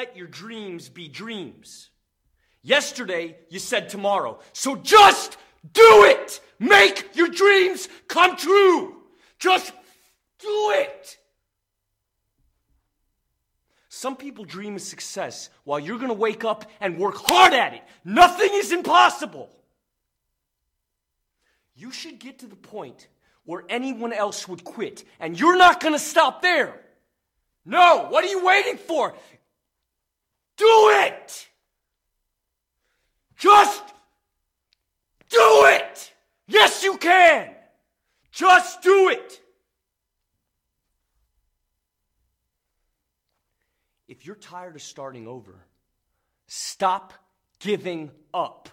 let your dreams be dreams. Yesterday, you said tomorrow. So just do it! Make your dreams come true! Just do it! Some people dream of success while you're gonna wake up and work hard at it. Nothing is impossible. You should get to the point where anyone else would quit, and you're not gonna stop there. No, what are you waiting for? Do it! Just do it! Yes, you can! Just do it! If you're tired of starting over, stop giving up.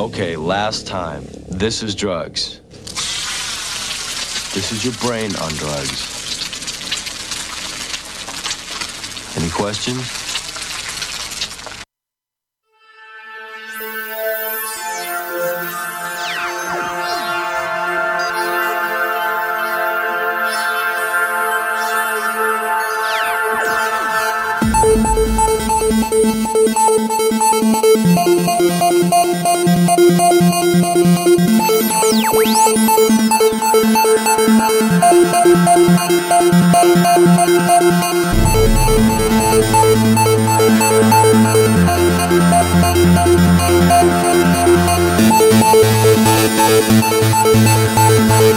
Okay, last time. This is drugs. This is your brain on drugs. Any questions?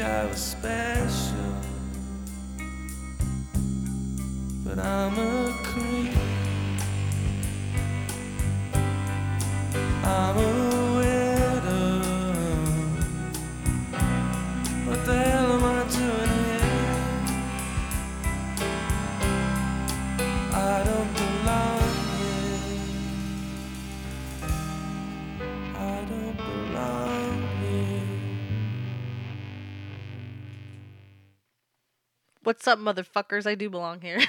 I was special, What's up, motherfuckers? I do belong here.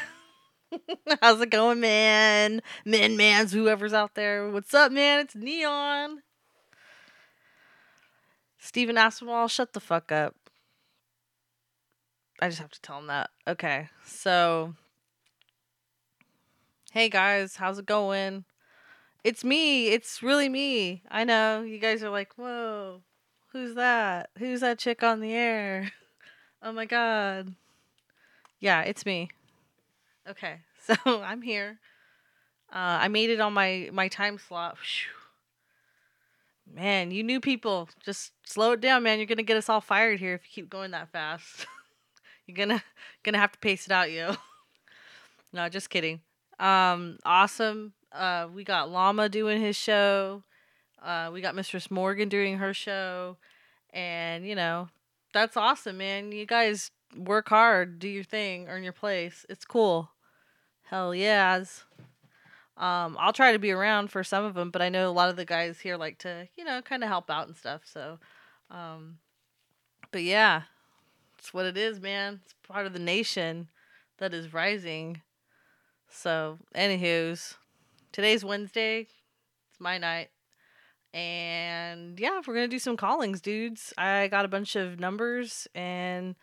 How's it going, man? Men, mans, whoever's out there. What's up, man? It's Neon. Steven Aspinwall, shut the fuck up. I just have to tell him that. Okay, so. Hey guys, how's it going? It's me. It's really me. I know. You guys are like, whoa, who's that? Who's that chick on the air? Oh my god. Yeah, it's me. Okay, so I'm here. Uh, I made it on my my time slot. Phew. Man, you new people, just slow it down, man. You're gonna get us all fired here if you keep going that fast. You're gonna gonna have to pace it out, yo. no, just kidding. Um, awesome. Uh, we got Llama doing his show. Uh, we got Mistress Morgan doing her show, and you know, that's awesome, man. You guys work hard, do your thing, earn your place. It's cool. Hell yes. Um, I'll try to be around for some of them, but I know a lot of the guys here like to, you know, kind of help out and stuff. So, um, but yeah, it's what it is, man. It's part of the nation that is rising. So, anywho's, today's Wednesday. It's my night. And yeah, we're gonna do some callings, dudes. I got a bunch of numbers and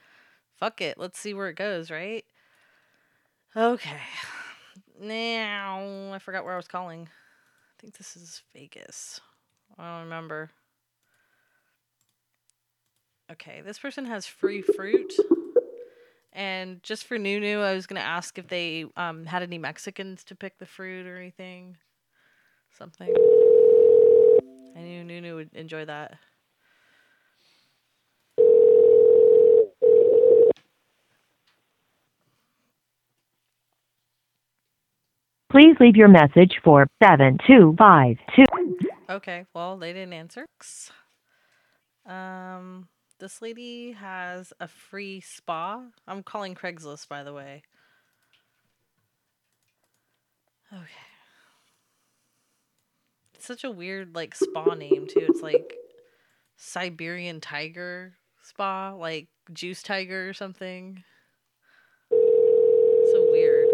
fuck it. Let's see where it goes, right? Okay. Now I forgot where I was calling. I think this is Vegas. I don't remember. Okay, this person has free fruit. And just for Noonoo, I was gonna ask if they um, had any Mexicans to pick the fruit or anything. Something. I knew Noonoo would enjoy that. Please leave your message for 7252. Okay, well, they didn't answer. Um, this lady has a free spa. I'm calling Craigslist, by the way. Okay. It's such a weird, like, spa name, too. It's like Siberian Tiger Spa, like Juice Tiger or something. So weird.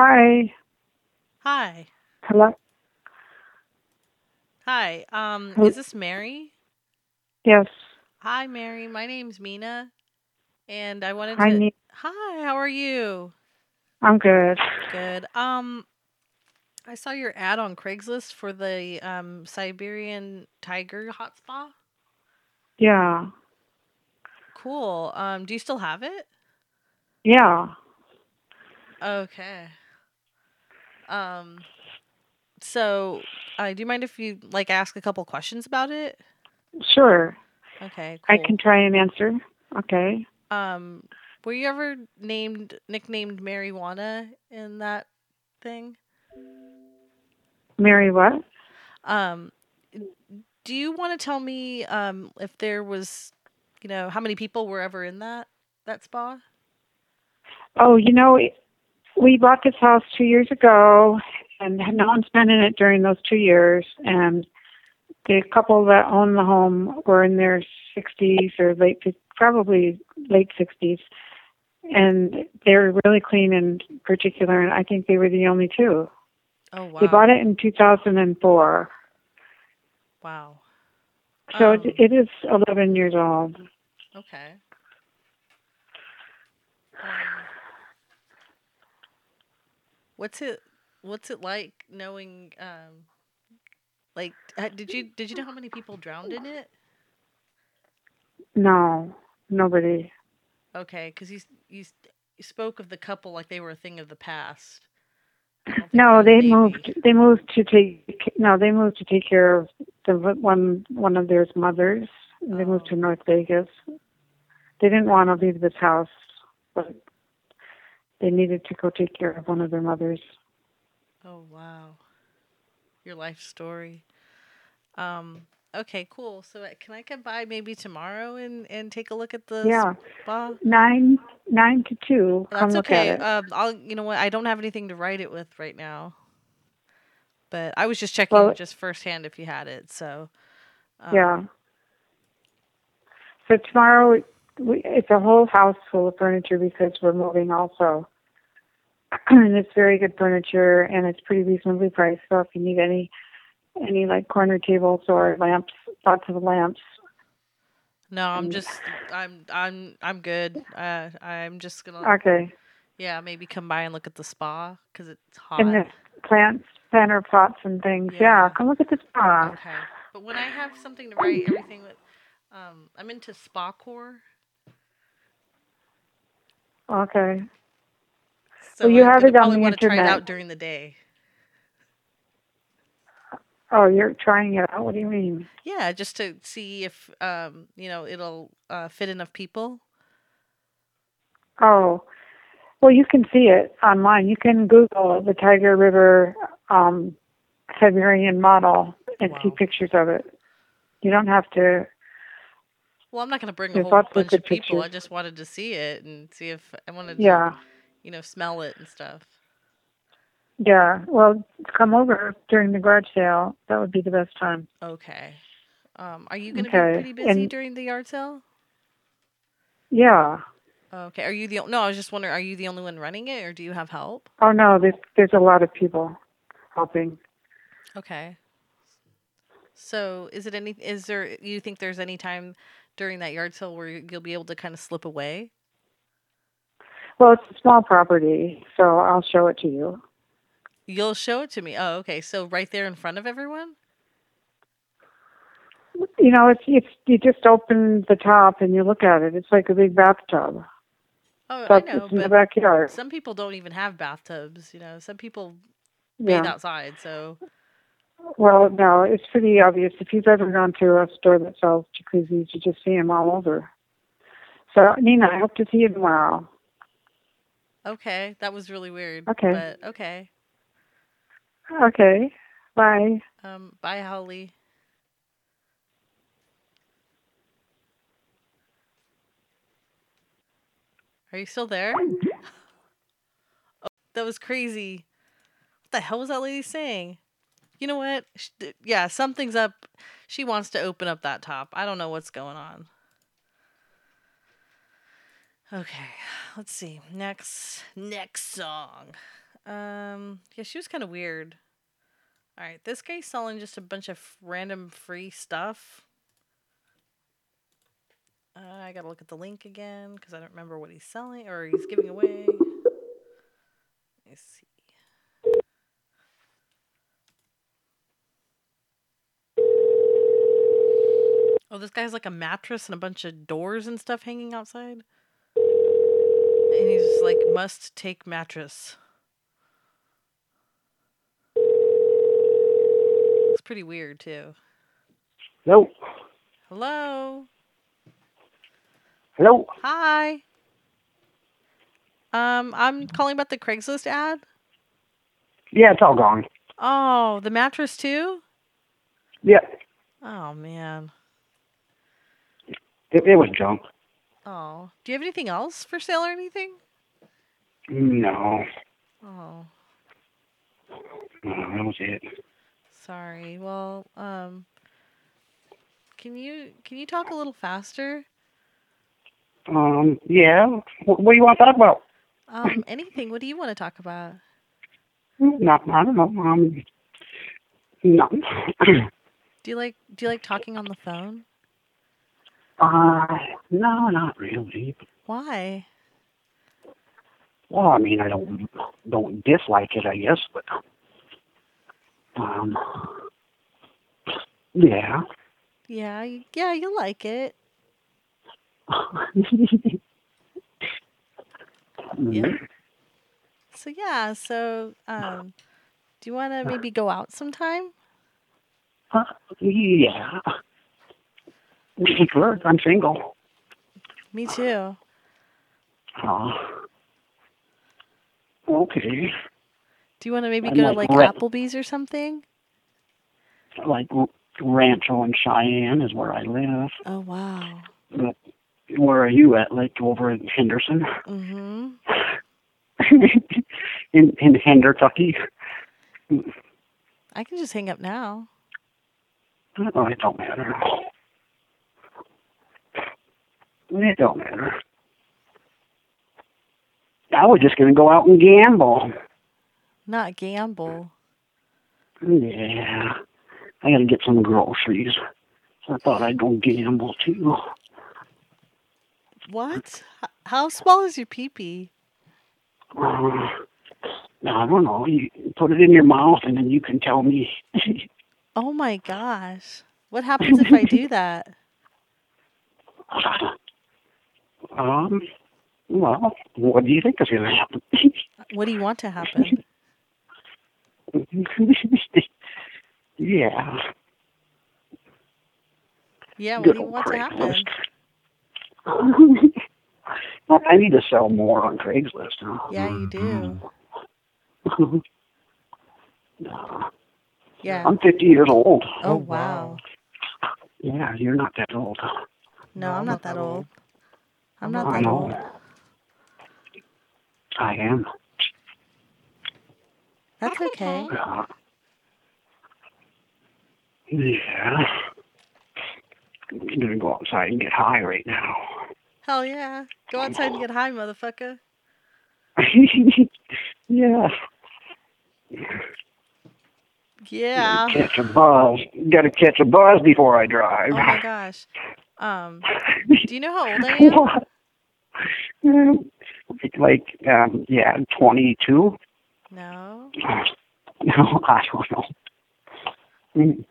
Hi. Hi. Hello. Hi. Um, is this Mary? Yes. Hi, Mary. My name's Mina, and I wanted Hi, to. Hi. How are you? I'm good. Good. Um, I saw your ad on Craigslist for the um Siberian Tiger hot spa. Yeah. Cool. Um, do you still have it? Yeah. Okay. Um, so, uh, do you mind if you like ask a couple questions about it? Sure. Okay. I can try and answer. Okay. Um, were you ever named nicknamed marijuana in that thing? Mary, what? Um, do you want to tell me um if there was, you know, how many people were ever in that that spa? Oh, you know, we bought this house two years ago, and no one's been in it during those two years. And the couple that own the home were in their 60s or late, probably late 60s, and they were really clean in particular. And I think they were the only two. Oh wow. They bought it in 2004. Wow. So Um, it, it is 11 years old. Okay. Um, what's it what's it like knowing um like did you did you know how many people drowned in it? No, nobody. Okay, cuz you you you spoke of the couple like they were a thing of the past. I don't think No, they're moved. They moved to take. No, they moved to take care of the one one of their mothers. and They moved to Oh. North Vegas. They didn't want to leave this house, but they needed to go take care of one of their mothers. Oh wow. Your life story. Um okay, cool. So uh, can I come by maybe tomorrow and and take a look at the Yeah, spa? nine nine to two. That's okay. Um I'll you know what? I don't have anything to write it with right now. But I was just checking Well- just firsthand if you had it. So um, yeah. So tomorrow, we, it's a whole house full of furniture because we're moving also. and it's very good furniture and it's pretty reasonably priced. So if you need any, any like corner tables or lamps, lots of lamps. No, I'm and- just I'm I'm I'm good. Uh I'm just going to Okay. yeah, maybe come by and look at the spa cuz it's hot. And the plants, planter pots and things. Yeah. Yeah. Come look at the spa. Okay. But when I have something to write everything with um I'm into spa core. Okay. So Well, you have it on the wanna try it internet. out during the day. Oh, you're trying it out. What do you mean? Yeah, just to see if um, you know, it'll uh fit enough people. Oh, well, you can see it online. You can Google the Tiger River um, Siberian model and see pictures of it. You don't have to. Well, I'm not going to bring a whole of bunch of good people. I just wanted to see it and see if I wanted Yeah, to, you know, smell it and stuff. yeah. Well, come over during the garage sale. That would be the best time. Okay. Um, are you going to Okay, be pretty busy and- during the yard sale? Yeah. Okay. Are you the no? I was just wondering. Are you the only one running it, or do you have help? Oh no, there's there's a lot of people helping. Okay. So, is it any? Is there? You think there's any time during that yard sale where you- you'll be able to kind of slip away? Well, it's a small property, so I'll show it to you. You'll show it to me. Oh, okay. So right there in front of everyone. You know, it's it's you just open the top and you look at it. It's like a big bathtub. Oh, But I know, it's in the backyard. some people don't even have bathtubs. You know, some people Yeah. bathe outside. So, Well, no, it's pretty obvious. If you've ever gone to a store that sells jacuzzis, you just see them all over. So, Nina, I hope to see you tomorrow. okay, that was really weird. Okay. But okay. Okay. Bye. Um. Bye, Holly. Are you still there? Oh, that was crazy. What the hell was that lady saying? You know what? Yeah, something's up. She wants to open up that top. I don't know what's going on. Okay, let's see. Next next song. Um yeah, she was kind of weird. All right, this guy's selling just a bunch of random free stuff. Uh, I gotta look at the link again because I don't remember what he's selling or he's giving away. Let's see. Oh, this guy has like a mattress and a bunch of doors and stuff hanging outside. And he's like, must take mattress. It's pretty weird too. Hello. Hello. Hello. Hi. Um, I'm calling about the Craigslist ad. Yeah, it's all gone. Oh, the mattress too? Yeah, Oh man. It, it was junk. Oh. Do you have anything else for sale or anything? No, Oh, no, that was it. sorry. Well, um can you can you talk a little faster? Um, yeah. What, what do you want to talk about? Um, anything. What do you want to talk about? No, I don't know. Um, no. Do you like do you like talking on the phone? Uh, no, not really. Why? Well, I mean, I don't don't dislike it, I guess, but um, yeah. Yeah, you, yeah, you like it. Yeah. So yeah, so um do you want to maybe go out sometime? Uh, yeah. Sure, I'm single. Me too. Uh, okay. Do you want to maybe I'm go to like like Applebee's or something? Like Rancho and Cheyenne is where I live. Oh wow. But where are you at? Like over in Henderson? Mm-hmm. in in Hendertucky? I can just hang up now. Oh, it don't matter. It don't matter. I was just gonna go out and gamble. Not gamble. Yeah. I gotta get some groceries. So I thought I'd go gamble too. What? How small is your peepee? Uh, I don't know. You put it in your mouth and then you can tell me. Oh my gosh. What happens if I do that? um, well, what do you think is going to happen? What do you want to happen? yeah. Yeah, what Good do you want to happen? Craigslist. I need to sell more on Craigslist. Huh? Yeah, you do. No, Yeah. I'm 50 years old. Oh wow. Yeah, you're not that old. No, I'm not that old. I'm not I that know. old. I am. That's okay. Yeah. Yeah. I'm gonna go outside and get high right now. Hell yeah. Go outside and get high, motherfucker. yeah. Yeah. Catch a buzz. Got to catch a buzz before I drive. Oh my gosh. Um, do you know how old I am? What? Um, like, um, yeah, 22? No. No, I don't know.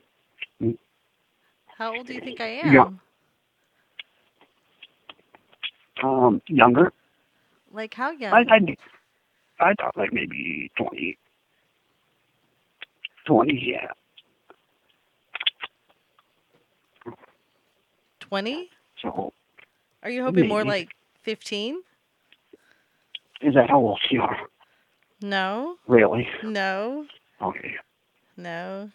Mm, How old do you think I am? Yeah. Um, younger? Like how young? I, I, I thought like maybe 20. 20, yeah. 20? So, Are you hoping more like 15? is that how old you are? No. Really? No. Okay. No.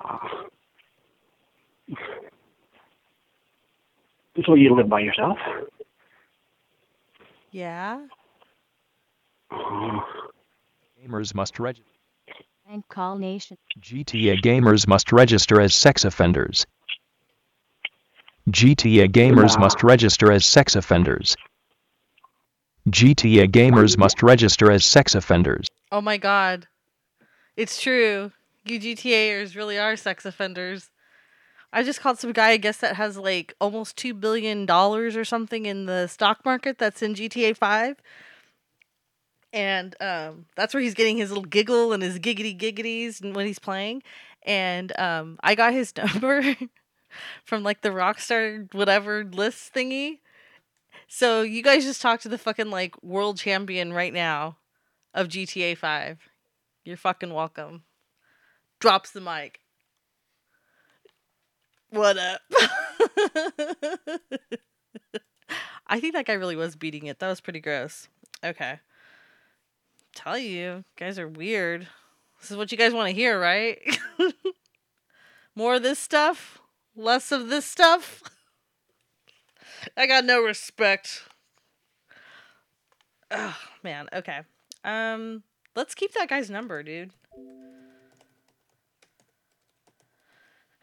Uh, so you live by yourself? Yeah. Uh, Gamers must register. And call nation. GTA gamers must register as sex offenders. GTA gamers Wow. must register as sex offenders. GTA gamers must register as sex offenders. Oh my god. It's true. You GTAers really are sex offenders. I just called some guy, I guess, that has like almost $2 billion or something in the stock market that's in GTA 5. And um, that's where he's getting his little giggle and his giggity giggities when he's playing. And um, I got his number from like the Rockstar whatever list thingy. So you guys just talk to the fucking like world champion right now of GTA 5. You're fucking welcome. Drops the mic. What up? I think that guy really was beating it. That was pretty gross. Okay. Tell you, guys are weird. This is what you guys want to hear, right? More of this stuff? Less of this stuff? I got no respect. Oh, man. Okay. Um, let's keep that guy's number, dude.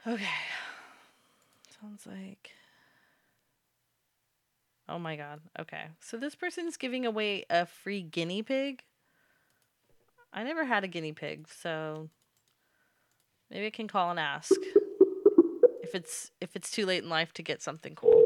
Okay. Sounds like. Oh my god. Okay. So this person's giving away a free guinea pig. I never had a guinea pig, so maybe I can call and ask if it's if it's too late in life to get something cool.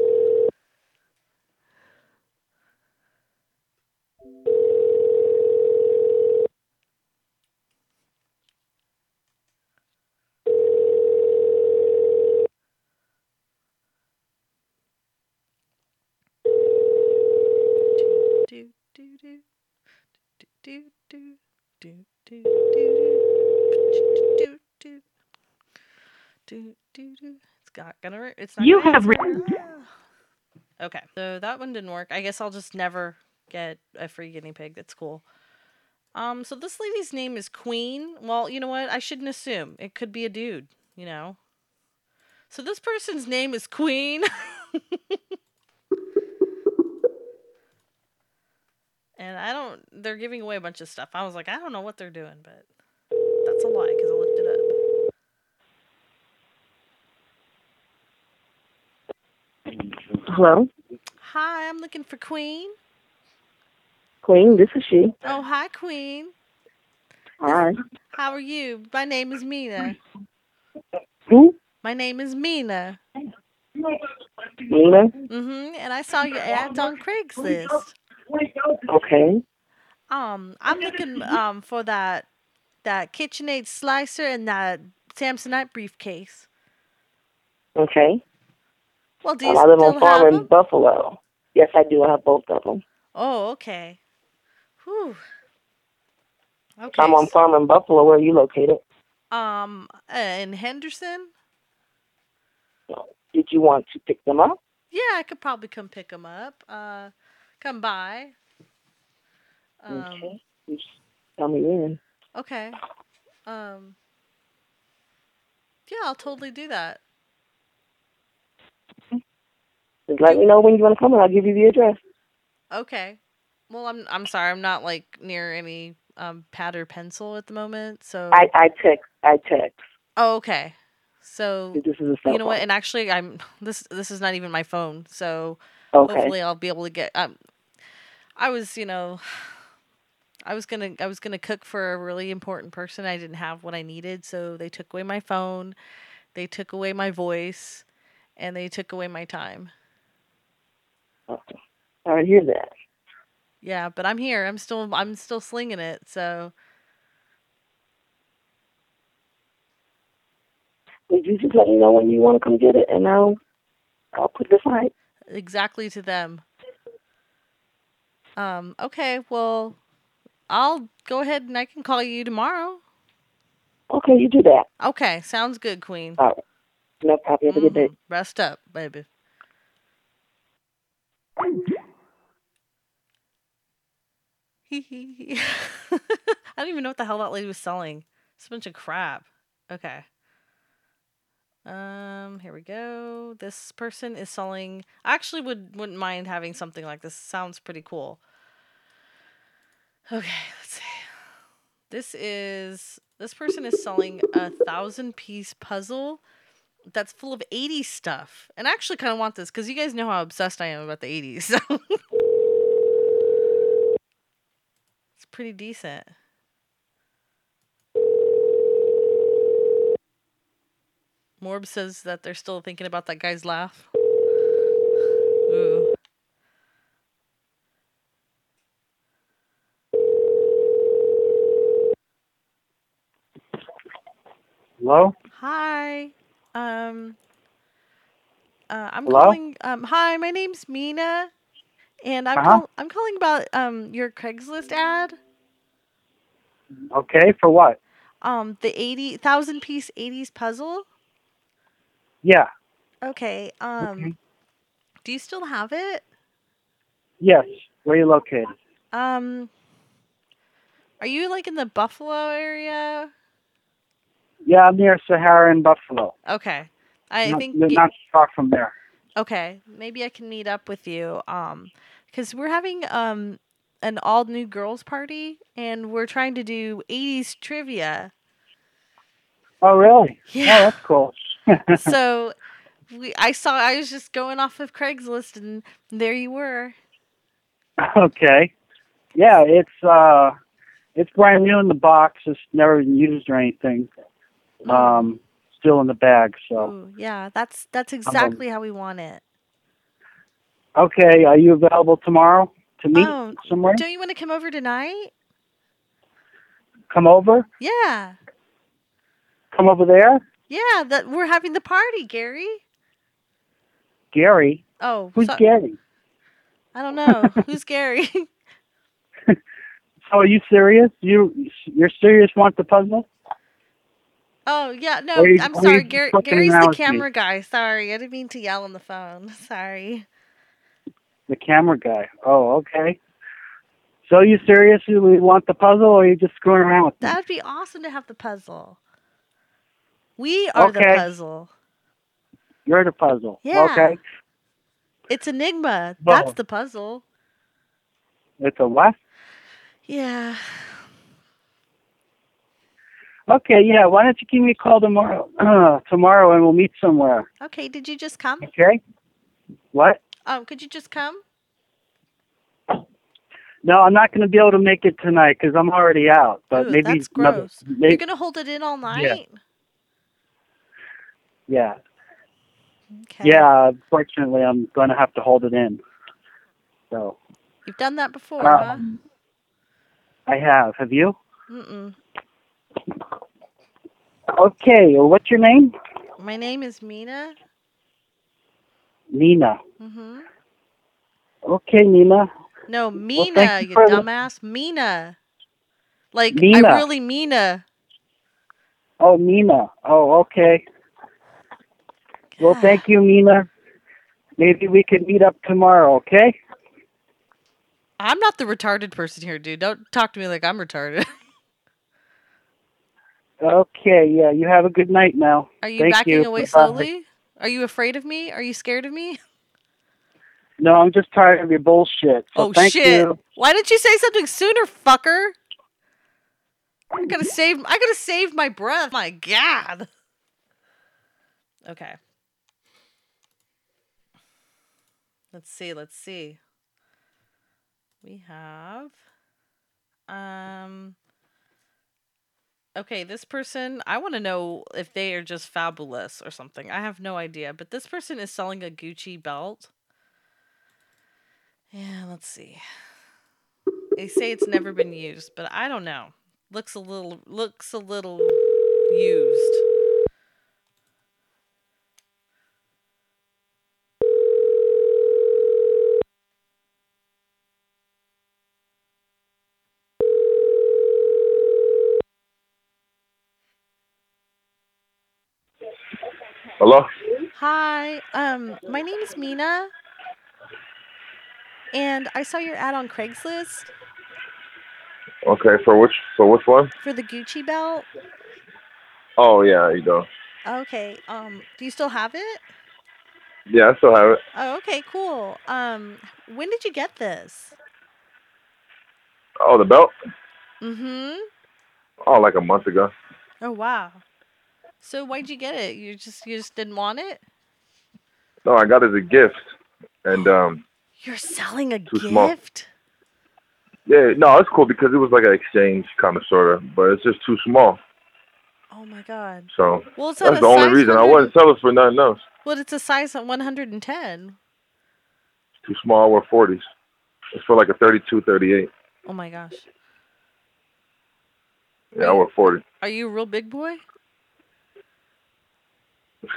do do do do do do do do do do do do do do not gonna it's not You have written- okay so that one didn't work. I guess i'll just never get a free guinea pig. That's cool. Um so this lady's name is queen. Well you know what? I shouldn't assume. It could be a dude you know? So this person's name is queen. And I don't, they're giving away a bunch of stuff. I was like, I don't know what they're doing, but that's a lie because I looked it up. Hello, Hi, I'm looking for Queen. Queen. This is she. Oh, hi, Queen. Hi. How are you? My name is Mina. Who? My name is Mina. Nina. Mm-hmm. And I saw your ads on Craigslist. Okay. Um, I'm looking um for that that KitchenAid slicer and that Samsonite briefcase. Okay. Well, do you I live on farm in? Buffalo. Yes, I do. I have both of them. Oh, okay. Whew. Okay. I'm on farm in Buffalo. Where are you located? Um, uh, in Henderson. Did you want to pick them up? Yeah, I could probably come pick them up. Uh, come by. Um, okay. You just tell me when. okay. Um. Yeah, I'll totally do that. Just let me know when you want to come, and I'll give you the address. Okay. Well, I'm I'm sorry, I'm not like near any um pad or pencil at the moment, so. I I text. I text. Oh, okay. So This is a you know what? And actually, I'm this. This is not even my phone. So Okay. hopefully, I'll be able to get. Um, I was, you know, I was gonna, I was gonna cook for a really important person. I didn't have what I needed, so they took away my phone, they took away my voice, and they took away my time. Okay. I hear that. Yeah, but I'm here. I'm still, I'm still slinging it. So Would you just let me know when you want to come get it, and I'll I'll put it aside. exactly to them. Um. Okay. Well, I'll go ahead and I can call you tomorrow. Okay, you do that. Okay. Sounds good, Queen. All right. No problem. Have a good day. Mhm. Rest up, baby. I don't even know what the hell that lady was selling. It's a bunch of crap. Okay. Um, here we go. This person is selling I actually would wouldn't mind having something like this. Sounds pretty cool. Okay, let's see. This is this person is selling a thousand piece puzzle that's full of 80s stuff. And I actually kind of want this because you guys know how obsessed I am about the 80s. So it's pretty decent. Morb says that they're still thinking about that guy's laugh. Ooh. Hello? Hi. Um uh, I'm Hello? calling um hi, my name's Mina and I'm Uh-huh. call- I'm calling about um your Craigslist ad. Okay, for what? Um the 80,000 piece 80s puzzle. Yeah. Okay. Um Okay. do you still have it? Yes. Where are you located? Um Are you like in the Buffalo area? Yeah, I'm near Sahara in Buffalo. Okay. I not, think not far from there. Okay, maybe I can meet up with you. Um, because we're having um an all new girls party, and we're trying to do '80s trivia. Oh, really? Yeah. Oh, that's cool. so we, I saw, I was just going off of Craigslist, and there you were. okay. Yeah, it's uh, it's brand new in the box. It's never been used or anything. Um, still in the bag. So, Ooh, yeah, that's that's exactly how we want it. okay. Are you available tomorrow to meet Oh, somewhere? Don't you want to come over tonight? Come over. Yeah, Come over there. yeah. That we're having the party, Gary. Gary. Oh, Who's so- Gary? I don't know who's Gary. So are you serious? You you're serious? Want the puzzle? Oh yeah, no, I'm you sorry. Gary, Gary's the with me? camera guy. Sorry, I didn't mean to yell on the phone. Sorry. The camera guy. Oh, okay. So you seriously want the puzzle, or are you just screwing around with me? That'd be awesome to have the puzzle. We are the puzzle. You're the puzzle. Yeah. Okay. It's Enigma. Well- That's the puzzle. It's a what? Yeah. Okay. Yeah. Why don't you give me a call tomorrow? Uh, tomorrow, and we'll meet somewhere. Okay. Did you just come? Okay. What? Um, could you just come? No, I'm not going to be able to make it tonight because I'm already out. But Ooh, maybe that's another- gross. Maybe, You're gonna hold it in all night. yeah. Okay. Yeah. Unfortunately, I'm going to have to hold it in. So You've done that before, huh? um, I have. Have you? Mm-mm. Okay. What's your name? My name is Mina. Nina. Mm-hmm. Okay, Nina. No, Mina, you you the- dumbass. Mina. Like Mina. I really Mina. Oh, Nina. Oh, okay. Well, thank you, Nina. Maybe we could meet up tomorrow, okay? I'm not the retarded person here, dude. Don't talk to me like I'm retarded. Okay, yeah. You have a good night now. Are you Thank backing you. away Bye. slowly? Are you afraid of me? Are you scared of me? No, I'm just tired of your bullshit. So oh thank shit. you. Why didn't you say something sooner, fucker? I gotta save I gotta save my breath. My god. Okay. Let's see. Let's see. We have um Okay, this person, I want to know if they are just fabulous or something. I have no idea, but this person is selling a Gucci belt. Yeah, let's see. They say it's never been used, but I don't know. Looks a little looks a little used. Hello? Hi, um, my name is Mina, and I saw your ad on Craigslist Okay, for which for which one? for the Gucci belt. Oh yeah, you go. Okay, um, do you still have it? Yeah, I still have it. Oh, okay, cool. Um, when did you get this? Oh, the belt? Mm-hmm. Oh, like a month ago. Oh, wow. So why'd you get it? You just you just didn't want it? No, I got it as a gift, and um, You're selling a gift? small. yeah, no, it's cool because it was like an exchange kind of sort of, but it's just too small. Oh my god. So Well, it's at that's the only reason I 100 wouldn't sell it for nothing else. Well, it's a size of 110. Too small. We're forties. It's for like a 32, 38. Oh my gosh. Yeah, we're forty. Are you a real big boy?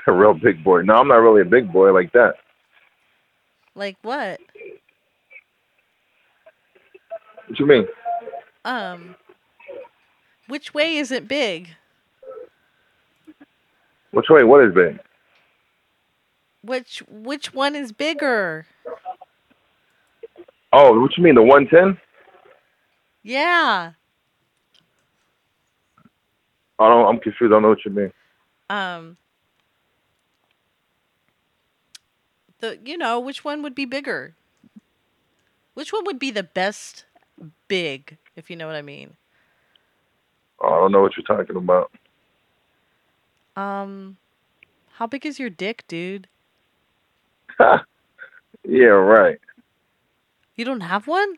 A real big boy. No, I'm not really a big boy like that. Like what? What you mean? Um Which way is it big? Which way? What is big? Which which one is bigger? Oh, what you mean? The 110? Yeah. I don't. I'm confused. I don't know what you mean. Um The you know, which one would be bigger? Which one would be the best big, if you know what I mean? I don't know what you're talking about. Um how big is your dick, dude? Yeah, right. You don't have one?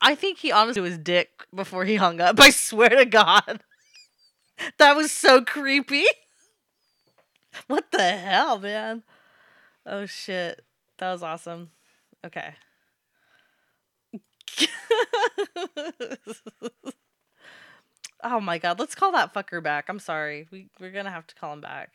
I think he honestly was dick before he hung up. I swear to God. That was so creepy. What the hell, man? Oh shit. That was awesome. Okay. oh my god, let's call that fucker back. I'm sorry. We we're gonna have to call him back.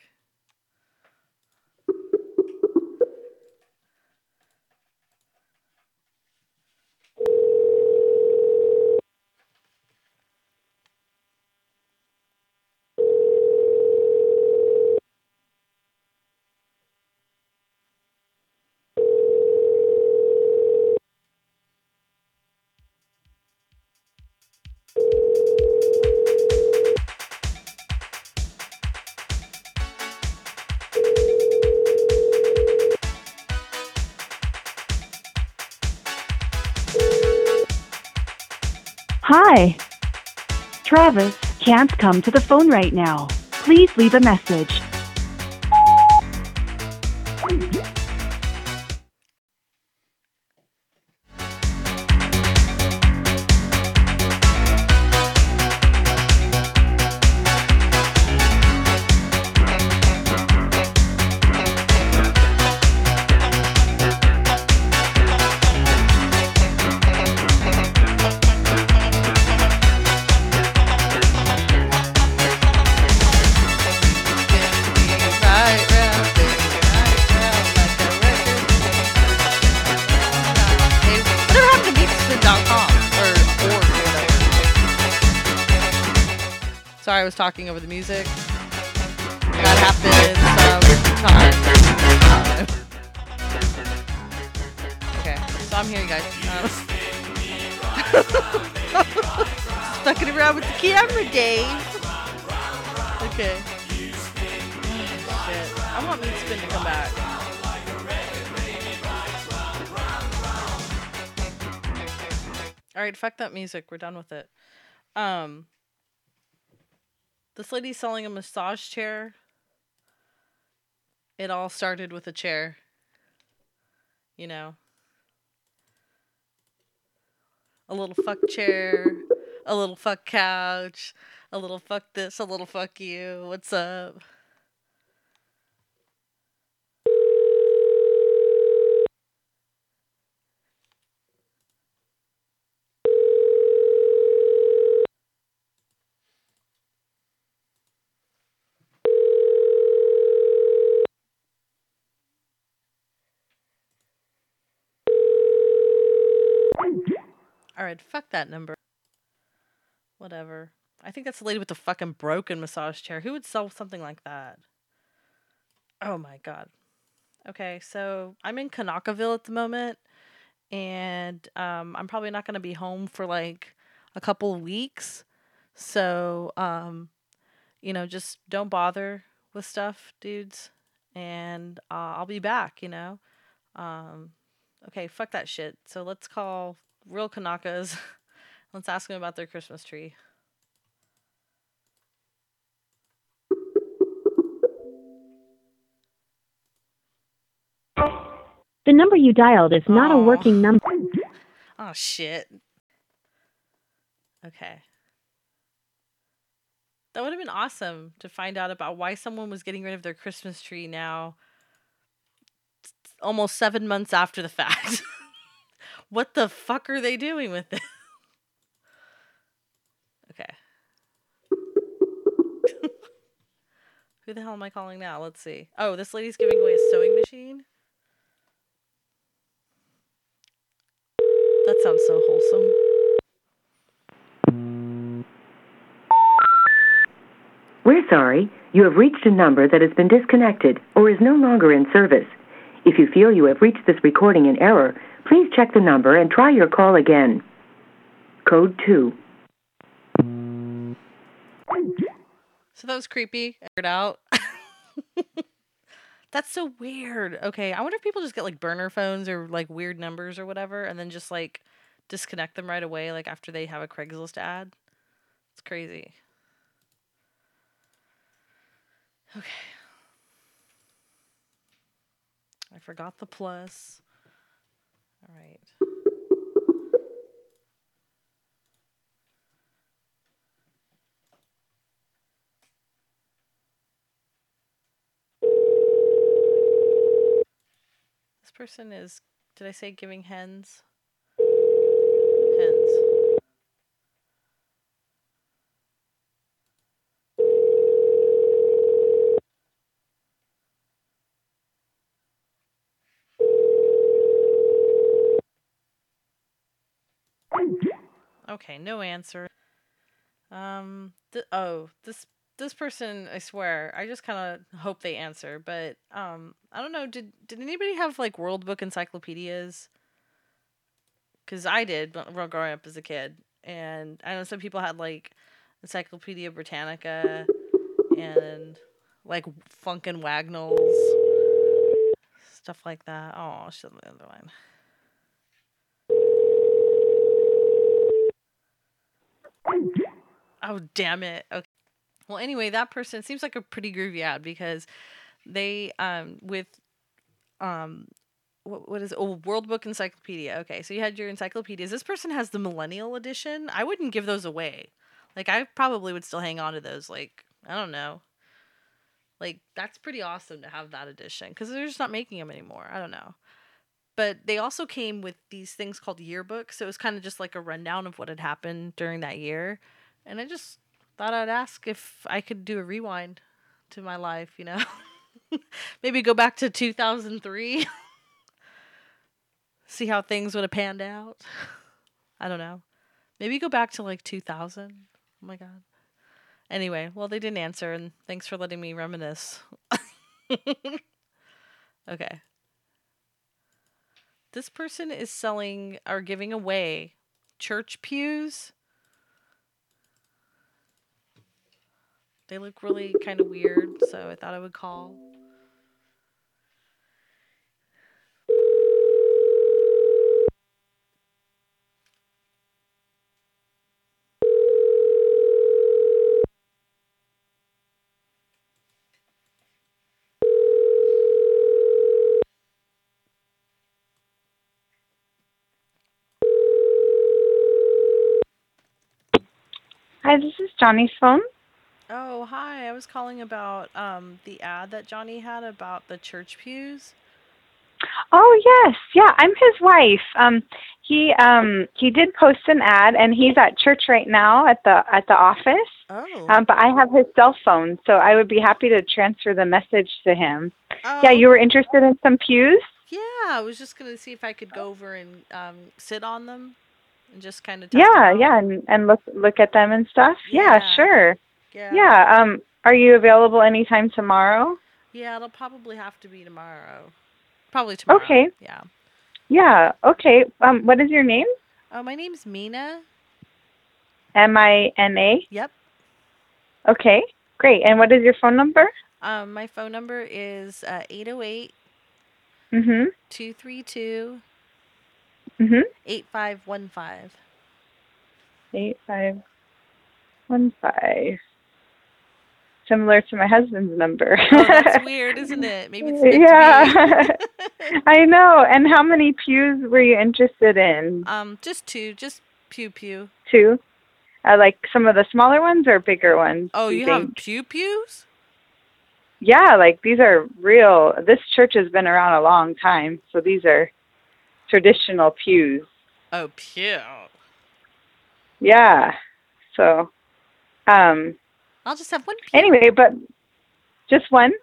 Hi. Travis can't come to the phone right now. Please leave a message. Was talking over the music. That happens sometimes. Okay, so I'm here, you guys. Um, Stucking around with the camera, Dave. Okay. Shit. I want Meat Spin to come back. Alright, fuck that music. We're done with it. Um This lady's selling a massage chair. It all started with a chair. You know. A little fuck chair, a little fuck couch, a little fuck this, a little fuck you. What's up? Alright, fuck that number. Whatever. I think that's the lady with the fucking broken massage chair. Who would sell something like that? Oh my god. Okay, so I'm in Kanakaville at the moment, and um, I'm probably not going to be home for like a couple of weeks. So, um, you know, just don't bother with stuff, dudes, and uh, I'll be back, you know? Um, okay, fuck that shit. So let's call real Kanakas. let's ask them about their Christmas tree. The number you dialed is not a working number. Oh shit. Okay. That would have been awesome to find out about why someone was getting rid of their Christmas tree now almost 7 months after the fact. what the fuck are they doing with this? okay. Who the hell am I calling now? Let's see. Oh, this lady's giving away a sewing machine. That sounds so wholesome. We're sorry. You have reached a number that has been disconnected or is no longer in service. If you feel you have reached this recording in error, please check the number and try your call again. Code 2. So that was creepy. Figured out. That's so weird. Okay, I wonder if people just get like burner phones or like weird numbers or whatever, and then just like disconnect them right away, like after they have a Craigslist ad. It's crazy. Okay. I forgot the plus. Right. This person is, did I say giving? Hens. Okay, no answer. Um, th- oh, this this person, I swear, I just kind of hope they answer, but um, I don't know. Did did anybody have like World Book encyclopedias? Because I did when growing up as a kid, and I know some people had like Encyclopedia Britannica and like Funk & Wagnalls, stuff like that. Oh, shit, the other line. Oh damn it. Okay. Well, anyway, that person seems like a pretty groovy ad because they um with um what, what is it? oh World Book Encyclopedia. Okay, so you had your encyclopedias. This person has the Millennial Edition. I wouldn't give those away. Like I probably would still hang on to those. Like I don't know. Like that's pretty awesome to have that edition because they're just not making them anymore. I don't know. But they also came with these things called yearbooks. So it was kind of just like a rundown of what had happened during that year. And I just thought I'd ask if I could do a rewind to my life, you know? Maybe go back to 2003. See how things would have panned out. I don't know. Maybe go back to like 2000. Oh my god. Anyway, well, they didn't answer, and thanks for letting me reminisce. okay. This person is selling or giving away church pews. They look really kind of weird, so I thought I would call. Hi, this is Johnny's phone. Oh, hi. I was calling about um the ad that Johnny had about the church pews. Oh yes, yeah, I'm his wife. Um, he um he did post an ad, and he's at church right now at the at the office. Oh. Um, but I have his cell phone, so I would be happy to transfer the message to him. Oh. Yeah, you were interested in some pews? Yeah, I was just gonna see if I could go over and um sit on them and just kind of Yeah, yeah, and and look look at them and stuff. Yeah, Yeah. sure. Yeah. Yeah. Um, are you available anytime tomorrow? Yeah, it'll probably have to be tomorrow. Probably tomorrow. Okay. Yeah. Yeah. Okay. Um, what is your name? Oh, my name's Mina. M I N A. Yep. Okay. Great. And what is your phone number? Um, my phone number is uh, 808 Mhm. 232 Mhm. 8515. Eight five one five. Similar to my husband's number. Oh, that's weird, isn't it? Maybe it's yeah. I know. And how many pews were you interested in? Um, just two, just pew pew. Two. Uh, like some of the smaller ones or bigger ones? Oh, do you have pew pews? Yeah, like these are real. This church has been around a long time, so these are traditional pews. Oh, pew. Yeah. So, um. I'll just have one pew. Anyway, but just one.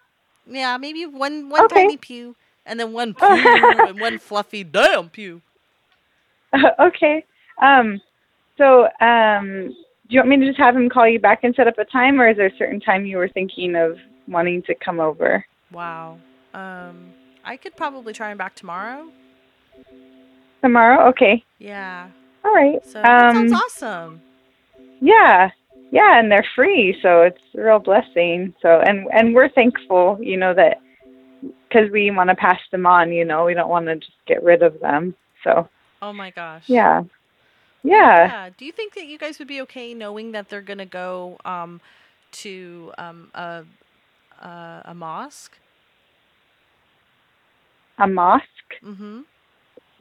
Yeah, maybe one one Okay. tiny pew and then one pew and one fluffy damn pew. okay. Um. So, um. Do you want me to just have him call you back and set up a time, or is there a certain time you were thinking of wanting to come over? Wow. Um, I could probably try him back tomorrow. Tomorrow? Okay. Yeah. All right. So that um, sounds awesome. Yeah, yeah, and they're free, so it's a real blessing. So, and and we're thankful, you know, that because we want to pass them on. You know, we don't want to just get rid of them. So, Oh my gosh. yeah, yeah. Yeah. Do you think that you guys would be okay knowing that they're gonna go um to um a a, a mosque? A mosque, Mm-hmm.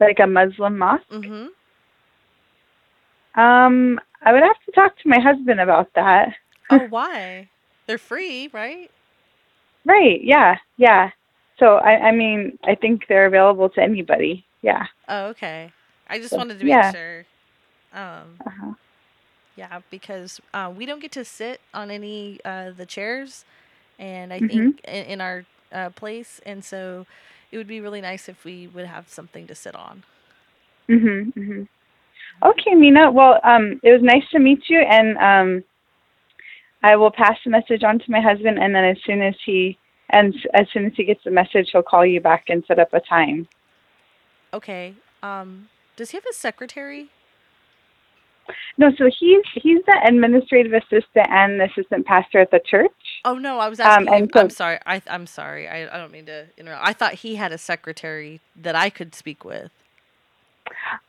Like a Muslim mosque. Mm-hmm. Um, I would have to talk to my husband about that. Oh, why? They're free, right? Right? Yeah, yeah. So, I, I mean, I think they're available to anybody. Yeah. Oh, okay. I just So, wanted to make yeah. sure. Um, Uh-huh. yeah, because uh, we don't get to sit on any uh, the chairs, and I Mhm. think in, in our uh, place, and so it would be really nice if we would have something to sit on. Mhm. Mhm. Okay, Mina. Well, um, it was nice to meet you, and um, I will pass the message on to my husband, and then as soon as he and as soon as he gets the message, he'll call you back and set up a time. Okay. Um, does he have a secretary? No, so he's he's the administrative assistant and the assistant pastor at the church. Oh no, I was Um, asking. and so- I'm sorry. I I'm sorry. I, I don't mean to interrupt. I thought he had a secretary that I could speak with.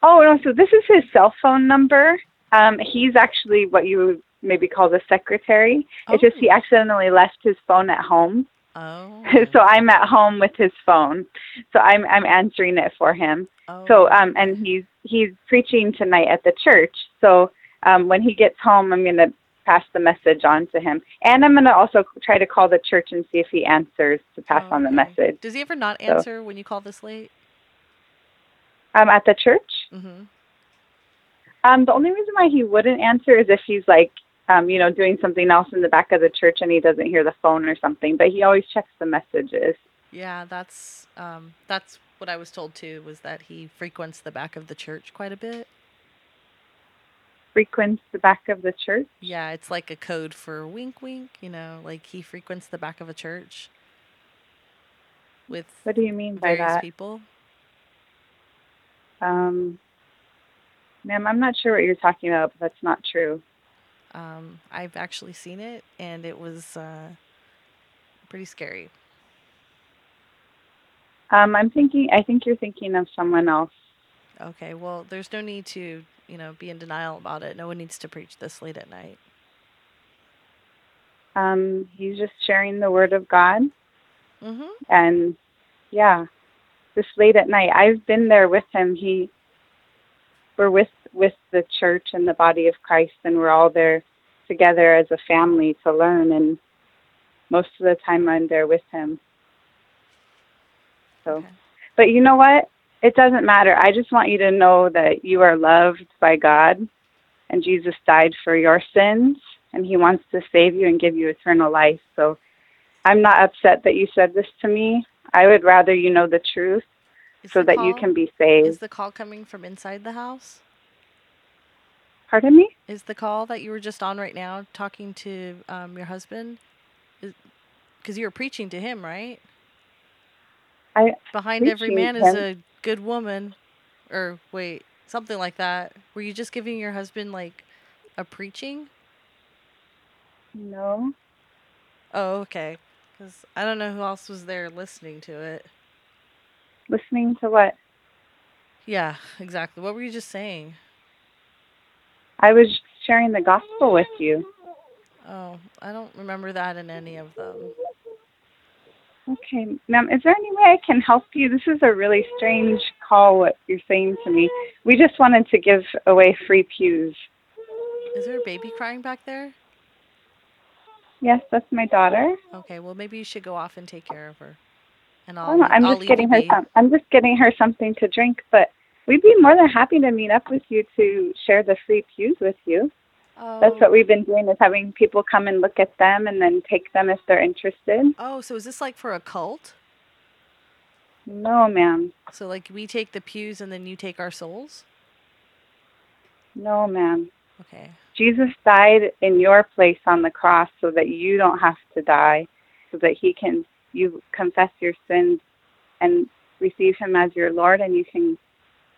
Oh no, so this is his cell phone number. Um, he's actually what you would maybe call the secretary. It's just he accidentally left his phone at home. Oh. so I'm at home with his phone. So I'm I'm answering it for him. Oh. So um and he's he's preaching tonight at the church. So um when he gets home I'm gonna pass the message on to him. And I'm gonna also try to call the church and see if he answers to pass on the message. Does he ever not So- answer when you call this late? Um at the church? Mm-hmm. Um the only reason why he wouldn't answer is if he's like um, you know, doing something else in the back of the church and he doesn't hear the phone or something. But he always checks the messages. Yeah, that's um, that's what I was told too. Was that he frequents the back of the church quite a bit? Frequents the back of the church. Yeah, it's like a code for wink, wink. You know, like he frequents the back of a church with What do you mean by various that? people. Um, ma'am, I'm not sure what you're talking about, but that's not true. Um, I've actually seen it, and it was uh, pretty scary. Um, I'm thinking. I think you're thinking of someone else. Okay, well, there's no need to, you know, be in denial about it. No one needs to preach this late at night. Um, he's just sharing the word of God, mm-hmm. and yeah, just late at night. I've been there with him. He, we're with with the church and the body of Christ, and we're all there together as a family to learn, and most of the time I'm there with him. So, but you know what? It doesn't matter. I just want you to know that you are loved by God, and Jesus died for your sins, and He wants to save you and give you eternal life. So, I'm not upset that you said this to me. I would rather you know the truth so that you can be saved. Is the call coming from inside the house? Pardon me? Is the call that you were just on right now talking to um, your husband? Because you were preaching to him, right? I Behind every man to is a good woman, or wait, something like that. Were you just giving your husband like a preaching? No. Oh, okay. Because I don't know who else was there listening to it. Listening to what? Yeah, exactly. What were you just saying? I was sharing the gospel with you. Oh, I don't remember that in any of them. Okay, ma'am, is there any way I can help you? This is a really strange call, what you're saying to me. We just wanted to give away free pews. Is there a baby crying back there? Yes, that's my daughter. Okay, well maybe you should go off and take care of her. And oh, I I'll I'm I'll just getting her be. some. I'm just getting her something to drink, but we'd be more than happy to meet up with you to share the free pews with you. That's Oh. what we've been doing is having people come and look at them and then take them if they're interested. Oh, so is this like for a cult? No, ma'am. So like we take the pews and then you take our souls? No, ma'am. Okay. Jesus died in your place on the cross so that you don't have to die, so that he can you confess your sins and receive him as your Lord and you can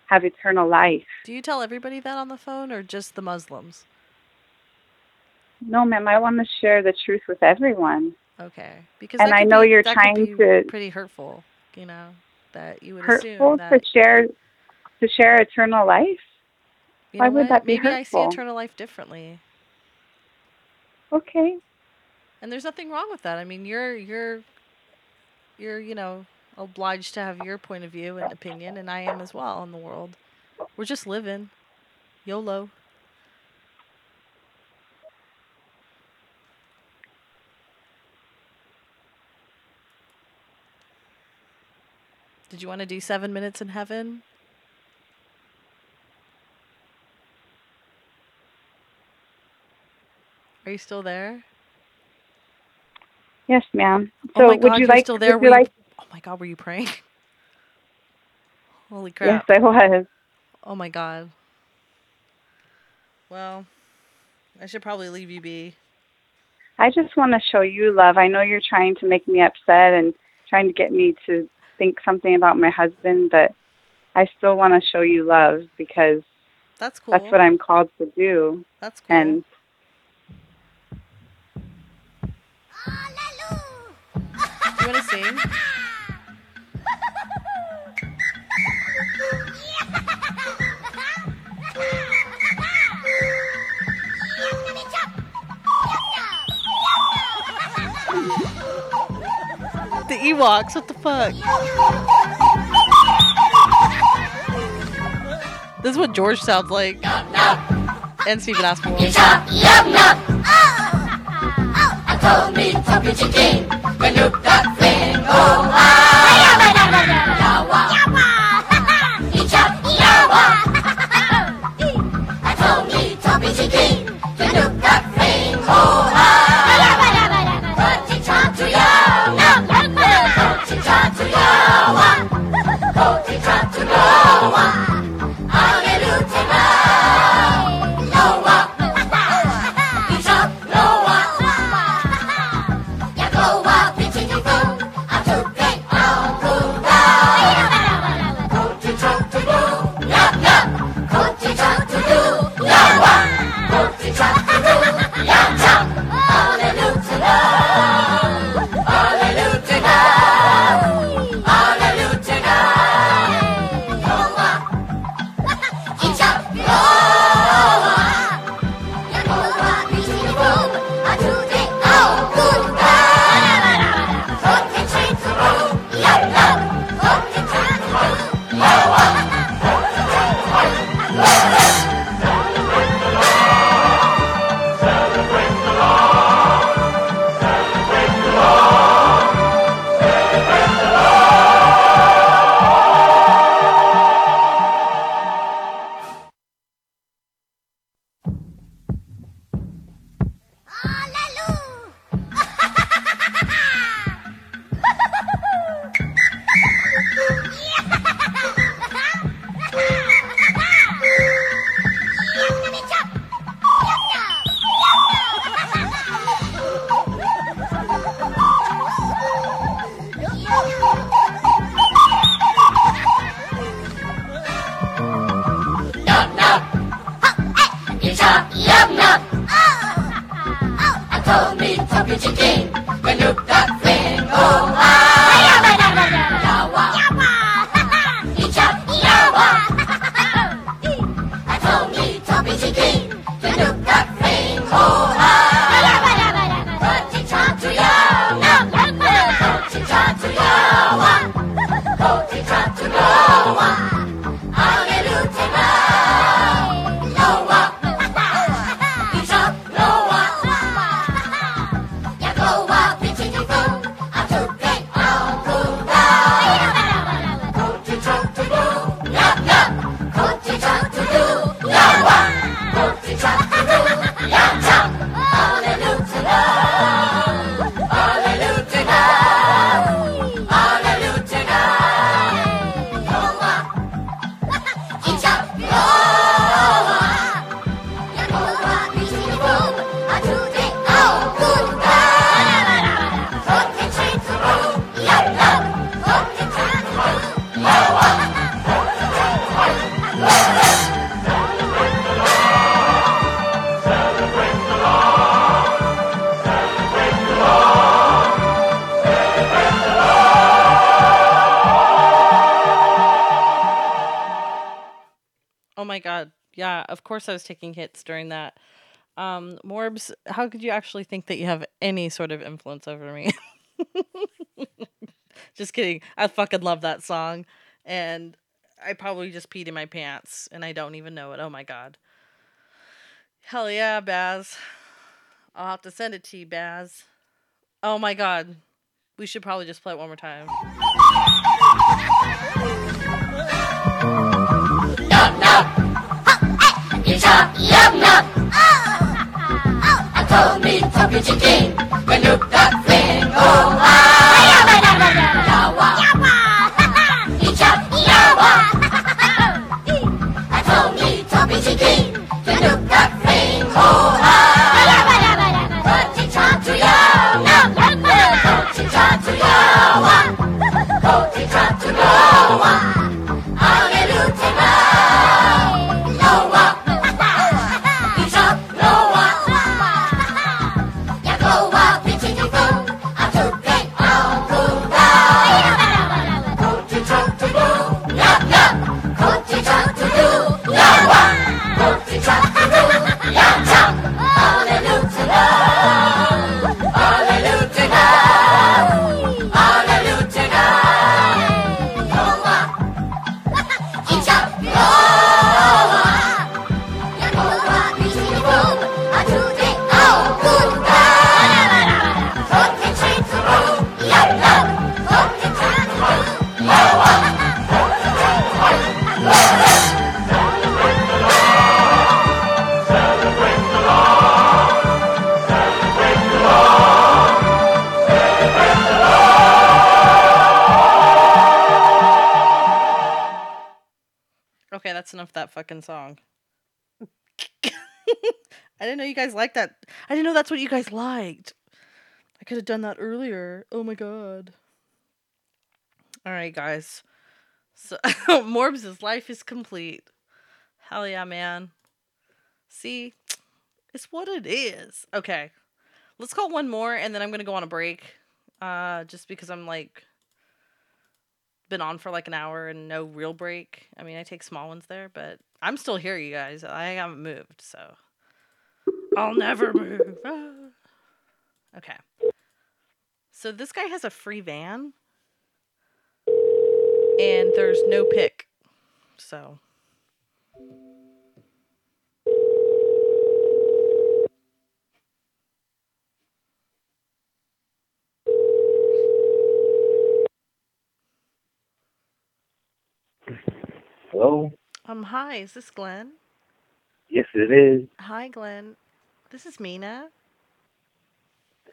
have eternal life. Do you tell everybody that on the phone or just the Muslims? No, ma'am, I want to share the truth with everyone. Okay. Because And I know be- you're that trying to- pretty hurtful, you know, that you would Hurtful assume to share to share eternal life? you Why would what? that be Maybe I see eternal life differently. Okay. And there's nothing wrong with that. I mean, you're you're you're, you know, obliged to have your point of view and opinion and I am as well in the world. We're just living. YOLO. Did you want to do 7 minutes in heaven? Are you still there? Yes, ma'am. Oh So my would God, you you're like still there? would you Were you- Oh my god, were you praying? Holy crap! Yes. I was. Oh my god. Well, I should probably leave you be. I just want to show you love. I know you're trying to make me upset and trying to get me to think something about my husband, but I still want to show you love because That's cool. that's what I'm called to do. That's cool. And You want to sing? The Ewoks, what the fuck? This is what George sounds like. And Stephen Aspel. told me be chicken. Then you got friend. Oh, ah. Taking hits during that. Um, Morbs, how could you actually think that you have any sort of influence over me? just kidding. I fucking love that song. And I probably just peed in my pants and I don't even know it. Oh my god. Hell yeah, Baz. I'll have to send it to you, Baz. Oh my god. We should probably just play it one more time. Told me Toppy Chicken that's what you guys liked. I could have done that earlier. Oh my god. All right, guys. So Morbs' life is complete. Hell yeah, man. See, it's what it is. Okay, let's call one more, and then I'm gonna go on a break. Uh, just because I'm like been on for like an hour and no real break. I mean, I take small ones there, but I'm still here, you guys. I haven't moved, so I'll never move. Ah. Okay. So this guy has a free van, and there's no pick. So. Hello? Um, hi, is this Glenn? Yes, it is. Hi, Glenn. This is Mina.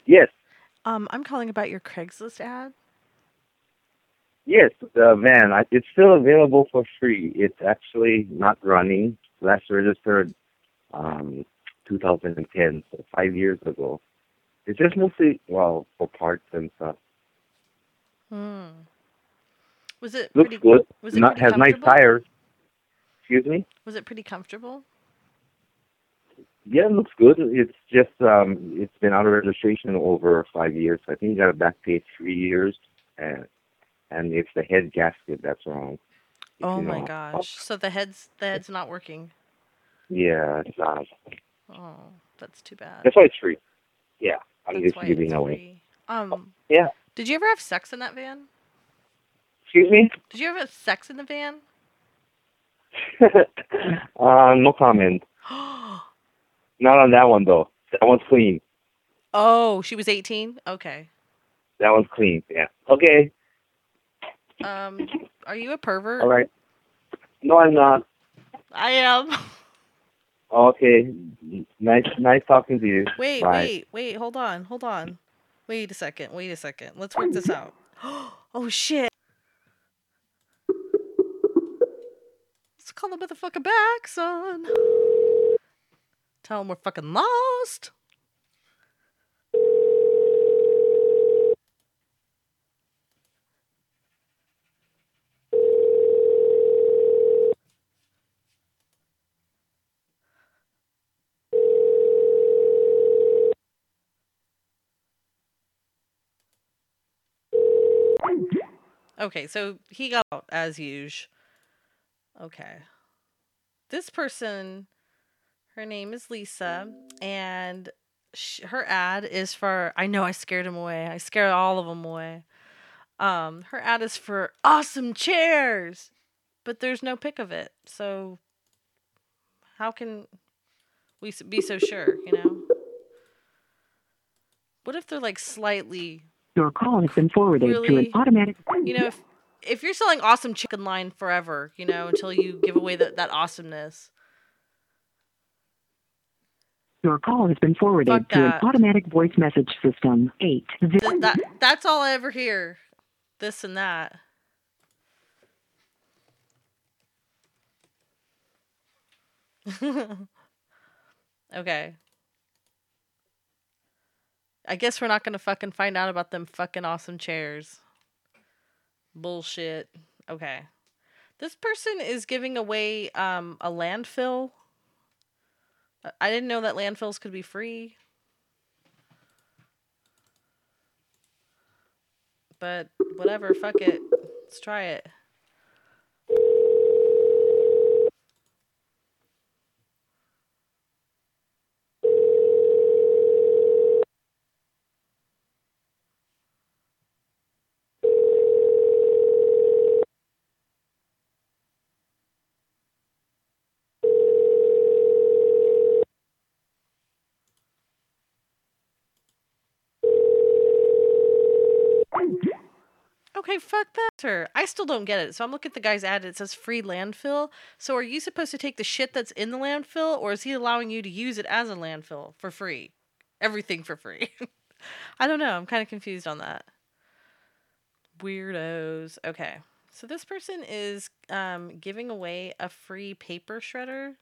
Yes, Um, I'm calling about your Craigslist ad. yes, the van. I, it's still available for free. It's actually not running. Last registered um, 2010, so five years ago. It's just mostly, well, for parts and stuff. Hmm. Was it Looks pretty, good. Was it not, has nice tires. Excuse me? Was it pretty comfortable? Yeah, it looks good. It's just um it's been out of registration over five years. I think you got to back pay three years and and it's the head gasket that's wrong. Oh my know. gosh. So the head's the head's not working. Yeah, it's not. Oh, that's too bad. That's why it's free. Yeah, I'm That's just giving away. free. Um, Yeah. did you ever have sex in that van? Excuse me? Did you ever have sex in the van? uh, no comment. Not on that one though. That one's clean. Oh, she was 18? Okay. That one's clean. Yeah. Okay. Um, are you a pervert? All right. No, I'm not. I am. Okay. Nice, nice talking to you. Wait, Bye. wait, wait, hold on, hold on. Wait a second, wait a second. Let's work this out. oh shit. Let's call the motherfucker back, son. Tell him we're fucking lost. Okay, so he got out as usual. Okay. this person, her name is Lisa, and sh- her ad is for. I know I scared him away. I scared all of them away. Um, her ad is for awesome chairs, but there's no pic of it. So how can we be so sure? You know. What if they're like slightly Your call has been forwarded to an automatic. you know, if if you're selling awesome chicken line forever, you know, until you give away that that awesomeness. Your call has been forwarded to an automatic voice message system. Eight Th- that that's all I ever hear. This and that. okay. I guess we're not gonna fucking find out about them fucking awesome chairs. Bullshit. Okay. This person is giving away um a landfill. I- I didn't know that landfills could be free. But whatever, fuck it. Let's try it. Fuck that. Sir, I still don't get it. So I'm looking at the guy's ad. It says free landfill. So are you supposed to take the shit that's in the landfill, or is he allowing you to use it as a landfill for free? Everything for free. I don't know. I'm kind of confused on that. Weirdos. Okay. So this person is um, giving away a free paper shredder.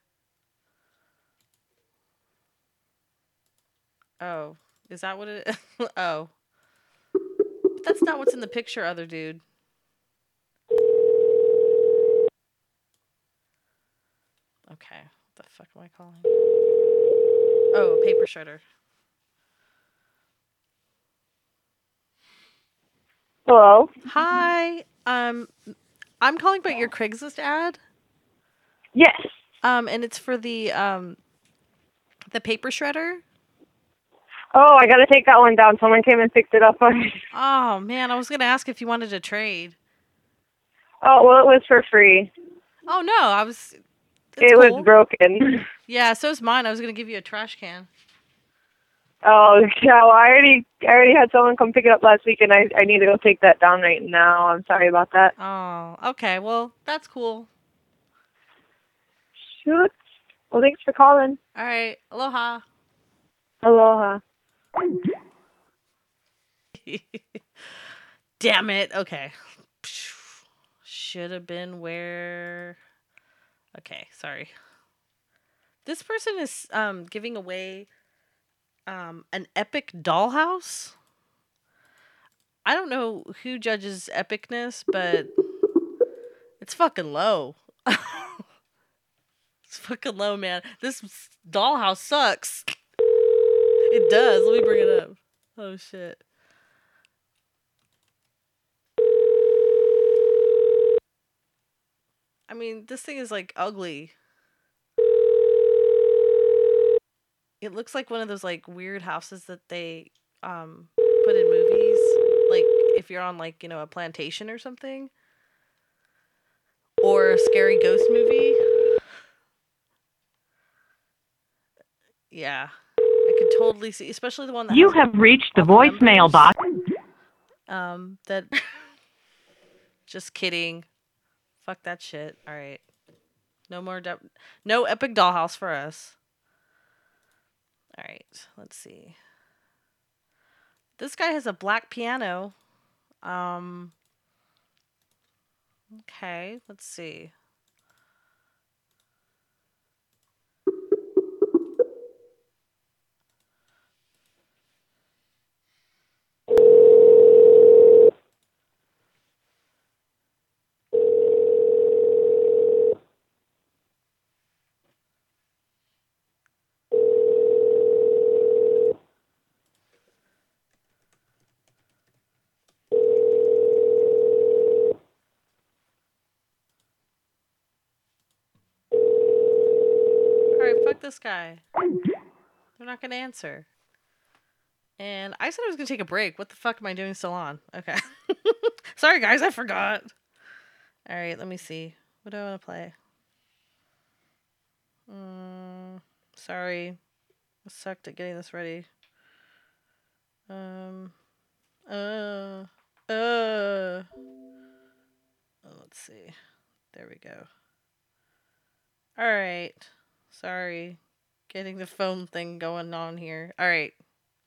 Oh, is that what it? oh, that's not what's in the picture, other dude. Okay, what the fuck am I calling? Oh, a paper shredder. Hello. Hi. Um, I'm calling about your Craigslist ad. Yes. Um, and it's for the um, the paper shredder. Oh, I gotta take that one down. Someone came and picked it up. oh, Oh man, I was gonna ask if you wanted to trade. Oh, well, it was for free. Oh no, I was. it cool. was broken. Yeah, so's mine. I was gonna give you a trash can. Oh, yeah. Well, I already, I already had someone come pick it up last week, and I, I need to go take that down right now. I'm sorry about that. Oh, okay. Well, that's cool. Shoot. Well, thanks for calling. All right. Aloha. Aloha. Damn it. Okay. Should have been where. Okay, sorry. This person is um giving away um an epic dollhouse. I don't know who judges epicness, but it's fucking low. it's fucking low, man. This dollhouse sucks. It does. Let me bring it up. Oh shit. I mean, this thing is like ugly. It looks like one of those like weird houses that they um put in movies, like if you're on like, you know, a plantation or something. Or a scary ghost movie. Yeah. Totally see, especially the one that You have reached the voicemail box. Um, that. Just kidding. Fuck that shit. All right. No more. De- no epic dollhouse for us. All right. Let's see. This guy has a black piano. Um. Okay. Let's see. This guy. They're not gonna answer. And I said I was gonna take a break. What the fuck am I doing still on? Okay. Sorry guys, I forgot. Alright, let me see. What do I wanna play? Mm, sorry. I sucked at getting this ready. Um uh uh let's see. There we go. All right. Sorry. Getting the phone thing going on here. All right.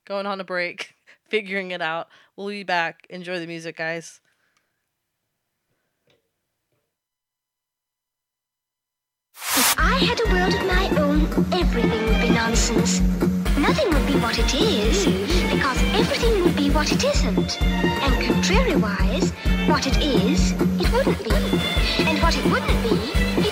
Going on a break. Figuring it out. We'll be back. Enjoy the music, guys. If I had a world of my own, everything would be nonsense. Nothing would be what it is, because everything would be what it isn't. And contrariwise, what it is, it wouldn't be. And what it wouldn't be,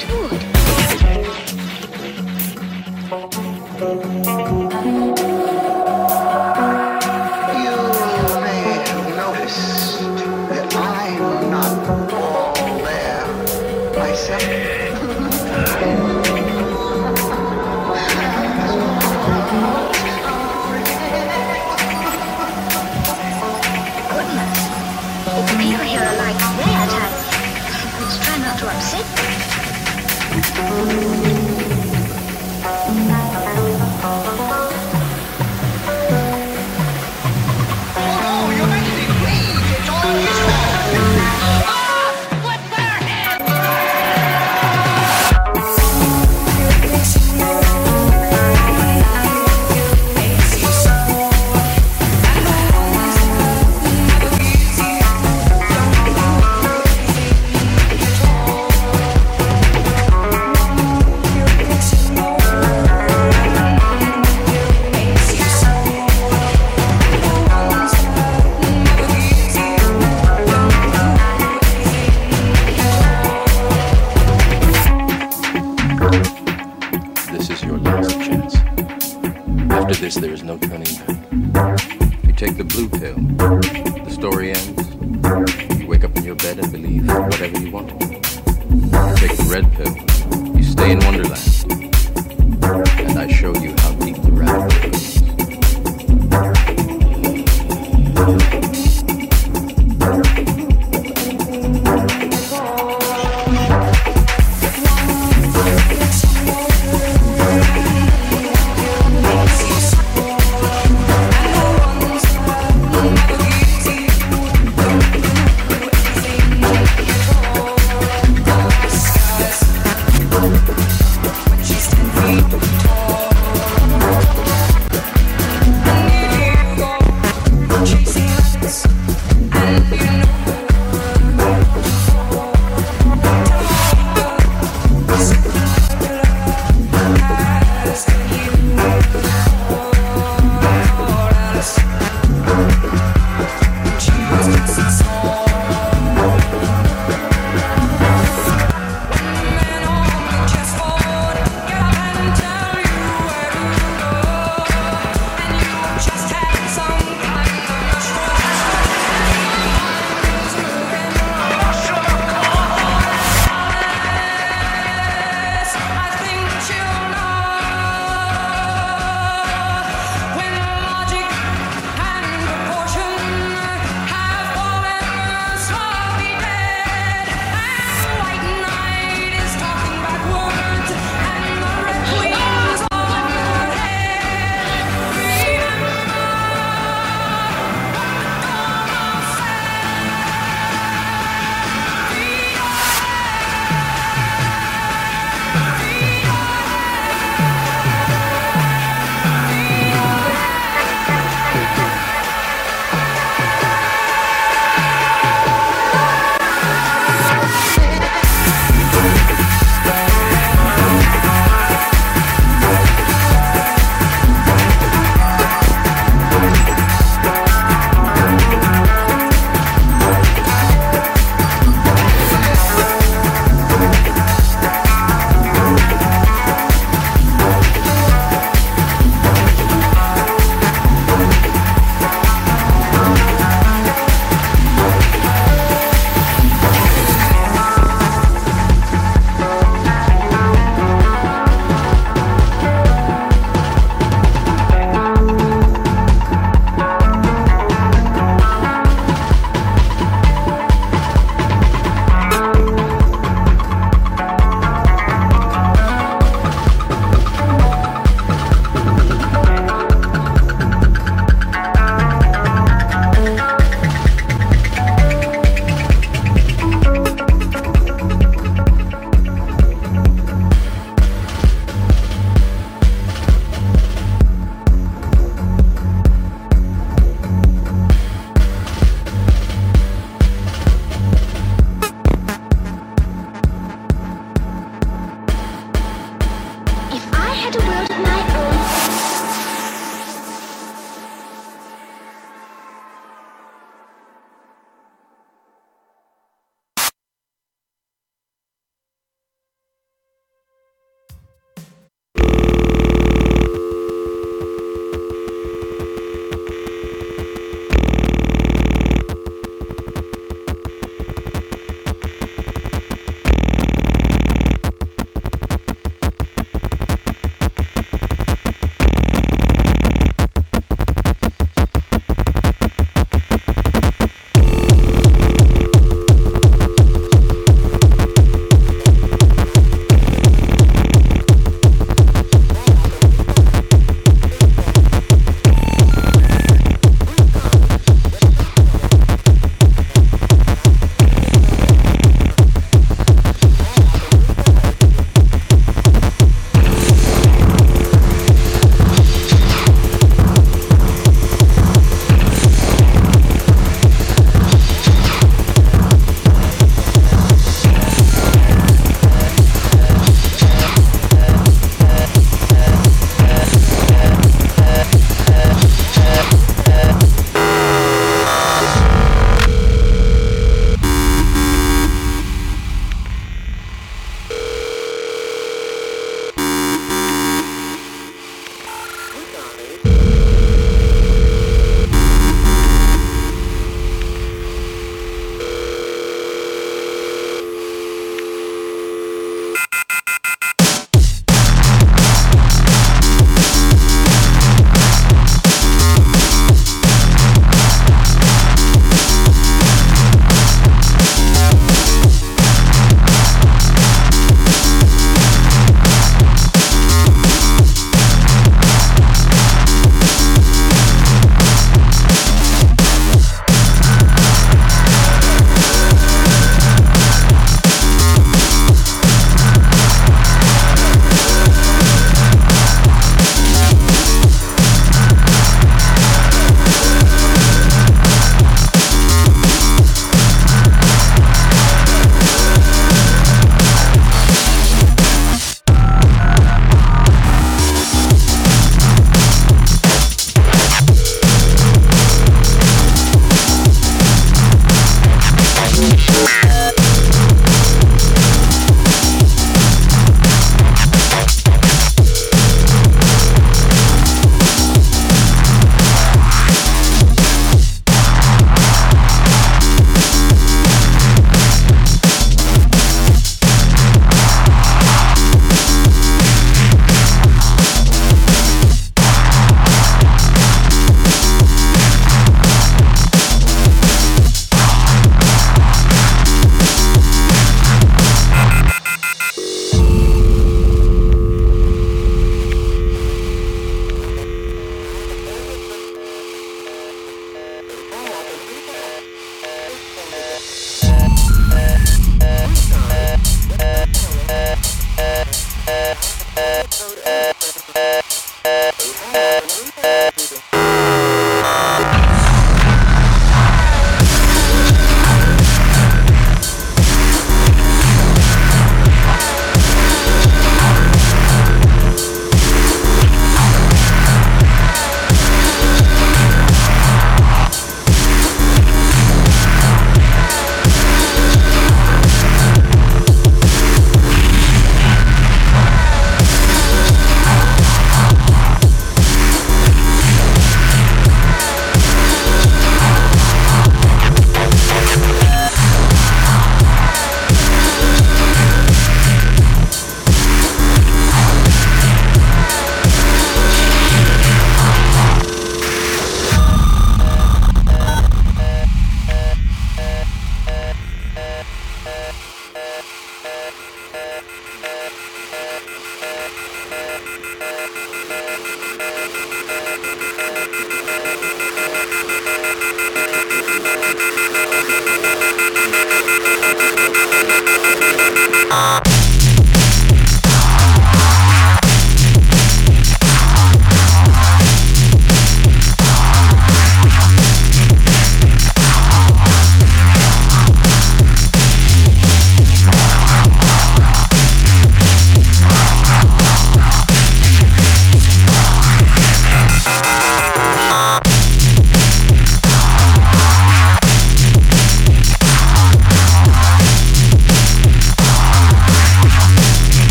Tonight.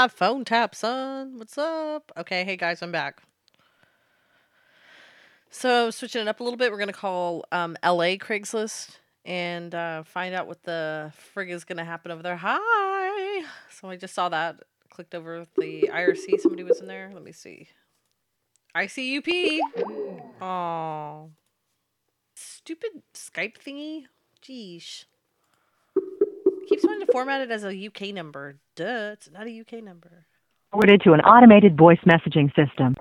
That phone tap, son. What's up? Okay, hey guys, I'm back. So switching it up a little bit, we're gonna call um, L.A. Craigslist and uh, find out what the frig is gonna happen over there. Hi. So I just saw that. Clicked over the IRC. Somebody was in there. Let me see. ICUP. Oh. Stupid Skype thingy. Jeesh. Keeps wanting to format it as a UK number. Duh, it's not a UK number. Forwarded to an automated voice messaging system.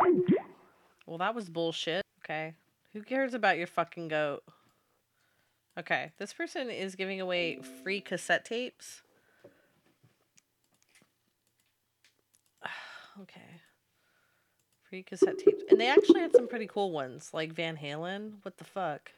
Well, that was bullshit. Okay. Who cares about your fucking goat? Okay. This person is giving away free cassette tapes. okay. Free cassette tapes. And they actually had some pretty cool ones, like Van Halen. What the fuck?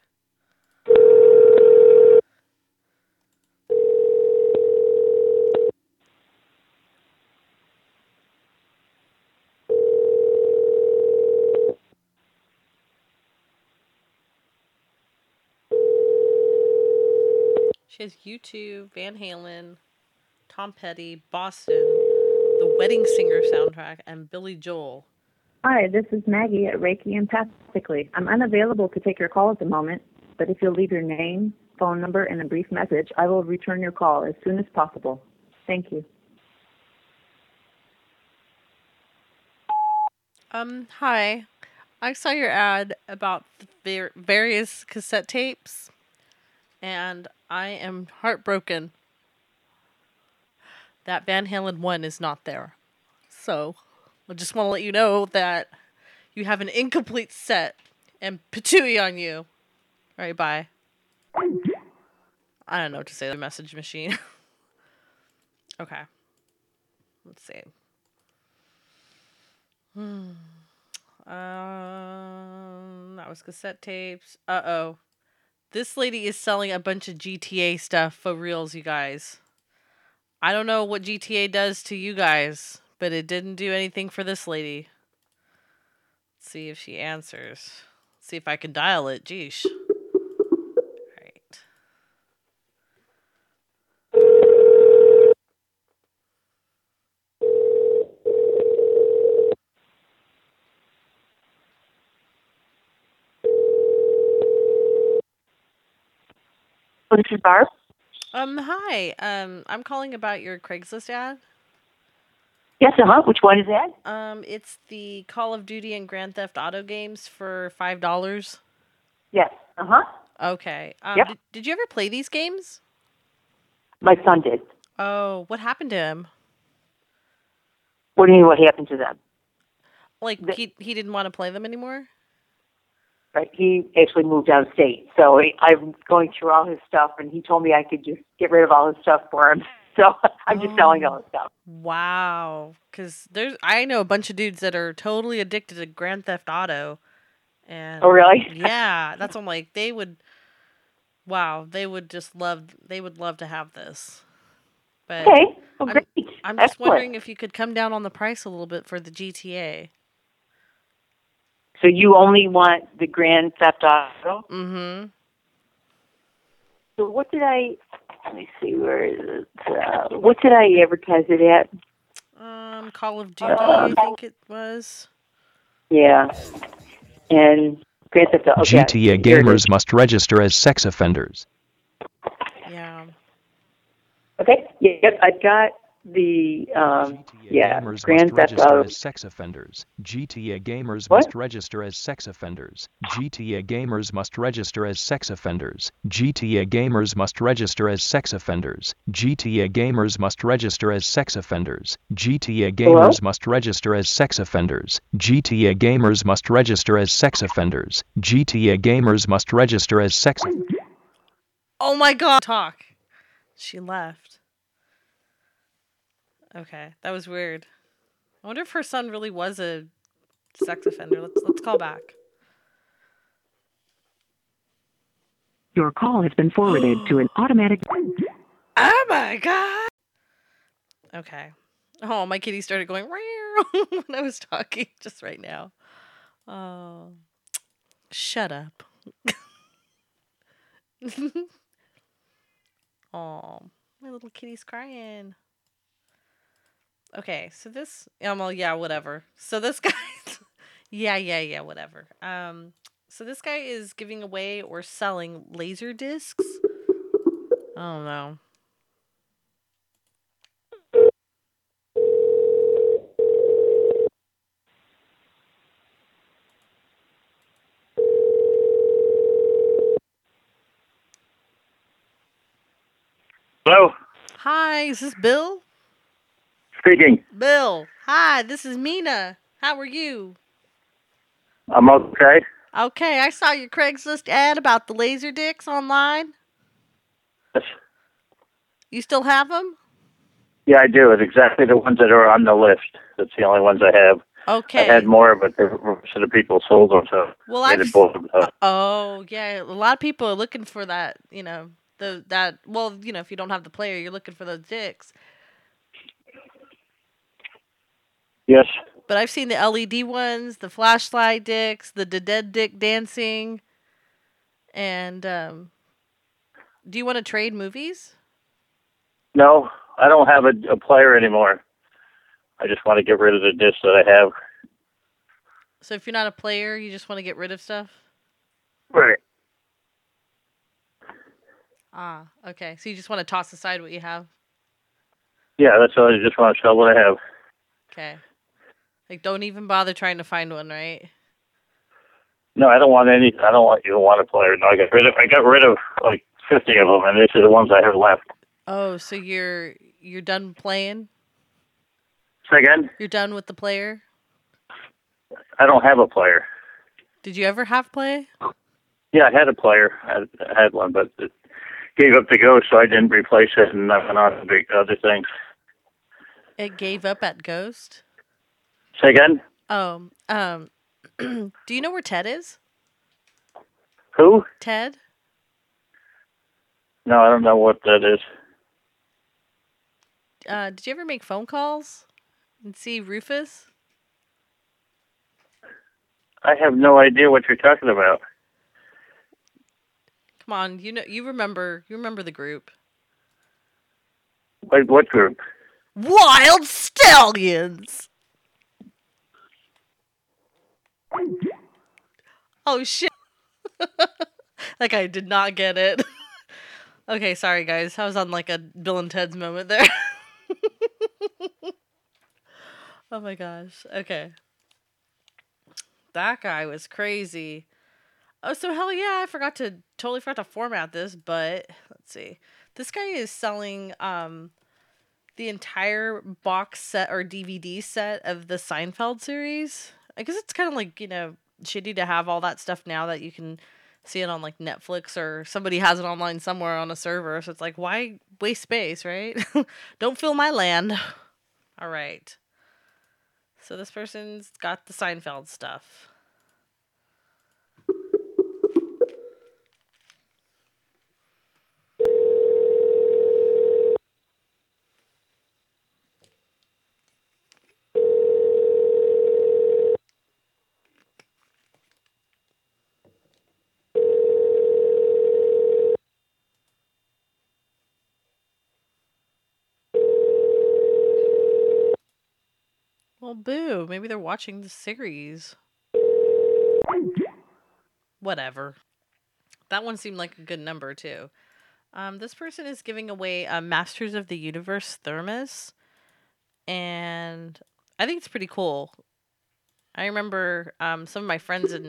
She has U2, Van Halen, Tom Petty, Boston, the Wedding Singer soundtrack, and Billy Joel. Hi, this is Maggie at Reiki Empathically. I'm unavailable to take your call at the moment, but if you'll leave your name, phone number, and a brief message, I will return your call as soon as possible. Thank you. Um, hi. I saw your ad about the various cassette tapes, and I am heartbroken that Van Halen 1 is not there. So, I just want to let you know that you have an incomplete set and patooey on you. All right, bye. I don't know what to say. The message machine. okay. Let's see. Hmm. Um, that was cassette tapes. Uh oh. This lady is selling a bunch of GTA stuff for reals, you guys. I don't know what GTA does to you guys, but it didn't do anything for this lady. Let's see if she answers. see if I can dial it. Geesh. Right. This is Barb. Um, hi. Um, I'm calling about your Craigslist ad. Yes, uh huh. Which one is that? Um, it's the Call of Duty and Grand Theft Auto games for five dollars. Yes. Uh huh. Okay. Um, Yep. did, did you ever play these games? My son did. Oh, what happened to him? What do you mean? What happened to them? Like he he didn't want to play them anymore. Right. He actually moved out of state, so I'm going through all his stuff, and he told me I could just get rid of all his stuff for him. So I'm just selling all his stuff. Wow. Because there's I know a bunch of dudes that are totally addicted to Grand Theft Auto. And Oh, really? yeah, that's what I'm like. They would. Wow, they would just love. They would love to have this. But Okay. Well, I'm, great. I'm just Excellent. wondering if you could come down on the price a little bit for the GTA. So you only want the Grand Theft Auto? Mm-hmm. So what did I? Let me see. Where is it? Uh, what did I advertise it at? Um, Call of Duty, I think it was. Yeah. And Grand Theft Auto. Okay. GTA here it is. gamers must register as sex offenders. Yeah. Okay. Yep. I've got the um. Yeah. Gamers Grand must Theft Auto. as sex offenders. GTA gamers What? must register as sex offenders. GTA gamers must register as sex offenders. GTA gamers must register as sex offenders. GTA gamers must register as sex offenders. GTA Hello? gamers must register as sex offenders. GTA gamers must register as sex offenders. GTA gamers must register as sex Oh my god. Talk. She left. Okay, that was weird. I wonder if her son really was a sex offender. Let's let's call back. Your call has been forwarded to an automatic. Oh my god. Okay. Oh, my kitty started going when I was talking just right now. Oh, shut up. oh, my little kitty's crying. Okay, so this, um, well, yeah, whatever. So this guy, yeah, yeah, yeah, whatever. Um, so this guy is giving away or selling laser discs. I don't know. Hello, Hi, is this Bill? Speaking. Bill, hi, this is Mina. How are you? I'm okay. Okay, I saw your Craigslist ad about the laser dicks online. Yes. You still have them? Yeah, I do. It's exactly the ones that are on the list. That's the only ones I have. Okay. I had more, but the rest of the people sold them, so Well, I I've did s- both of them. Oh, yeah. A lot of people are looking for that, you know, the that well, you know, if you don't have the player, you're looking for those dicks. Yes. But I've seen the LED ones, the flashlight dicks, the, dead dick dancing. And um do you want to trade movies? No, I don't have a, a player anymore. I just want to get rid of the disc that I have. So if you're not a player, you just want to get rid of stuff? Right. Ah, okay. So you just want to toss aside what you have? Yeah, that's all. I just want to sell what I have. Okay. Like don't even bother trying to find one, right? No, I don't want any. I don't want even want a player. No, I got rid of. I got rid of like fifty of them, and these are the ones I have left. Oh, so you're you're done playing? Say again. You're done with the player? I don't have a player. Did you ever have play? Yeah, I had a player. I I had one, but it gave up the ghost, so I didn't replace it, and I went on to big other things. It gave up at Ghost? Say again. Oh, um do you know where Ted is? Who? Ted? No, I don't know what that is. Uh did you ever make phone calls and see Rufus? I have no idea what you're talking about. Come on, you know you remember you remember the group. What, what group? Wyld Stallyns. Oh shit. like I did not get it. Okay, sorry guys. I was on like a Bill and Ted's moment there. oh my gosh. Okay. That guy was crazy. Oh, so hell yeah, I forgot to totally forgot to format this, but let's see. This guy is selling um the entire box set or DVD set of the Seinfeld series. I guess it's kind of like, you know, shitty to have all that stuff now that you can see it on like Netflix or somebody has it online somewhere on a server. So it's like, why waste space, right? Don't fill my land. All right. So this person's got the Seinfeld stuff. Well, boo. Maybe they're watching the series. Whatever. That one seemed like a good number, too. Um, this person is giving away a Masters of the Universe thermos. And I think it's pretty cool. I remember um, some of my friends in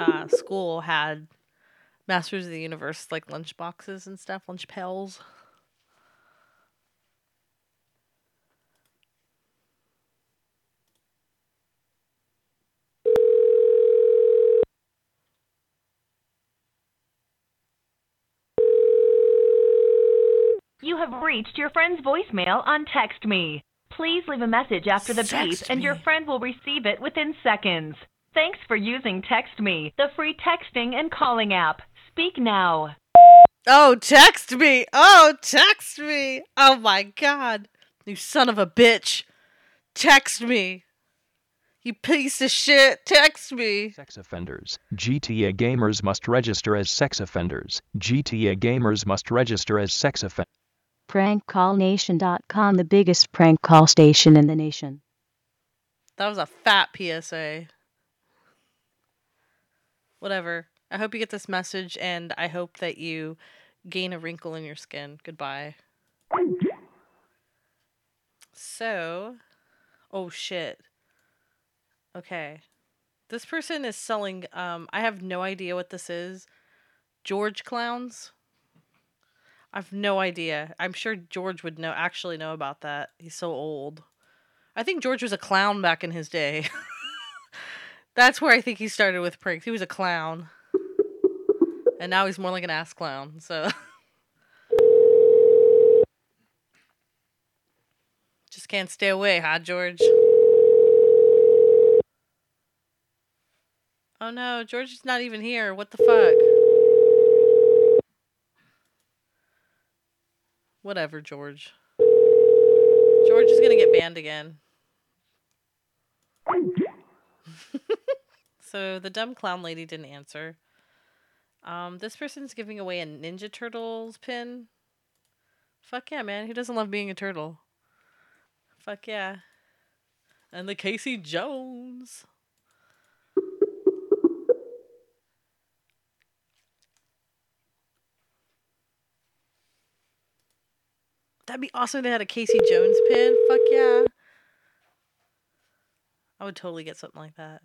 uh, school had Masters of the Universe, like lunch boxes and stuff, lunch pails. You have reached your friend's voicemail on Text Me. Please leave a message after the beep Text and your friend will receive it within seconds. Thanks for using Text Me, the free texting and calling app. Speak now. Oh, text me. Oh, text me. Oh my god. You son of a bitch. Text me. You piece of shit. Text me. Sex offenders. GTA gamers must register as sex offenders. GTA gamers must register as sex offenders. PrankCallNation.com, the biggest prank call station in the nation. That was a fat PSA. Whatever. I hope you get this message and I hope that you gain a wrinkle in your skin. Goodbye. So, oh shit. Okay. This person is selling um I have no idea what this is. George clowns. I've no idea. I'm sure George would know actually know about that. He's so old. I think George was a clown back in his day. That's where I think he started with pranks. He was a clown. And now he's more like an ass clown. So Just can't stay away, huh, George? Oh no, George is not even here. What the fuck? Whatever, George. George is gonna get banned again. so the dumb clown lady didn't answer. Um, this person's giving away a Ninja Turtles pin. Fuck yeah, man. Who doesn't love being a turtle? Fuck yeah. And the Casey Jones. That'd be awesome if they had a Casey Jones pin. Fuck yeah. I would totally get something like that.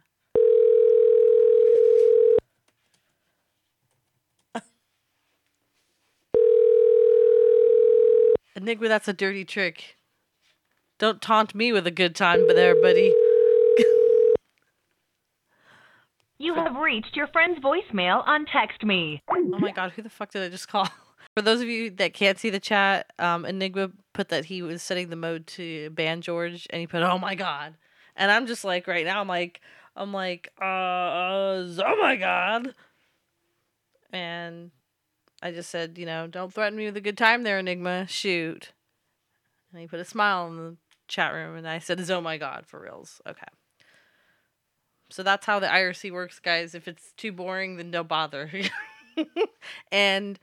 Enigma, that's a dirty trick. Don't taunt me with a good time there, buddy. You have reached your friend's voicemail on Text Me. Oh my god, who the fuck did I just call? For those of you that can't see the chat, um, Enigma put that he was setting the mode to ban George, and he put, "Oh my god," and I'm just like, right now, I'm like, I'm like, uh, uh oh my god, and I just said, you know, don't threaten me with a good time there, Enigma. Shoot, and he put a smile in the chat room, and I said, "Oh my god, for reals." Okay. So that's how the IRC works, guys. If it's too boring, then don't bother. and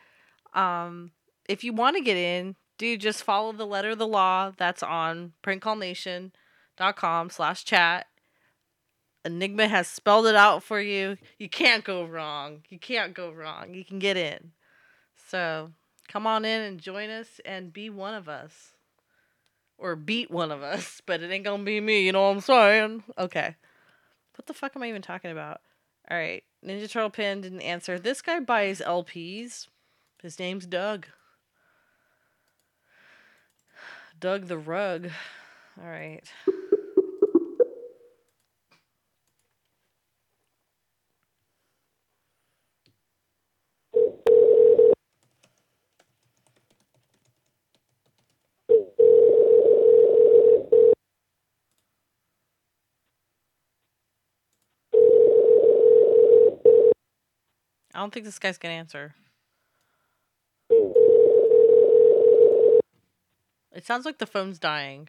um, if you want to get in, do just follow the letter of the law that's on prankcallnation.com slash chat. Enigma has spelled it out for you. You can't go wrong. You can't go wrong. You can get in. So Come on in and join us and be one of us. Or beat one of us, but it ain't gonna be me, you know what I'm saying? Okay. What the fuck am I even talking about? Alright. Ninja Turtle Pin didn't answer. This guy buys LPs. His name's Doug. Doug the Rug. Alright. I don't think this guy's gonna answer. It sounds like the phone's dying.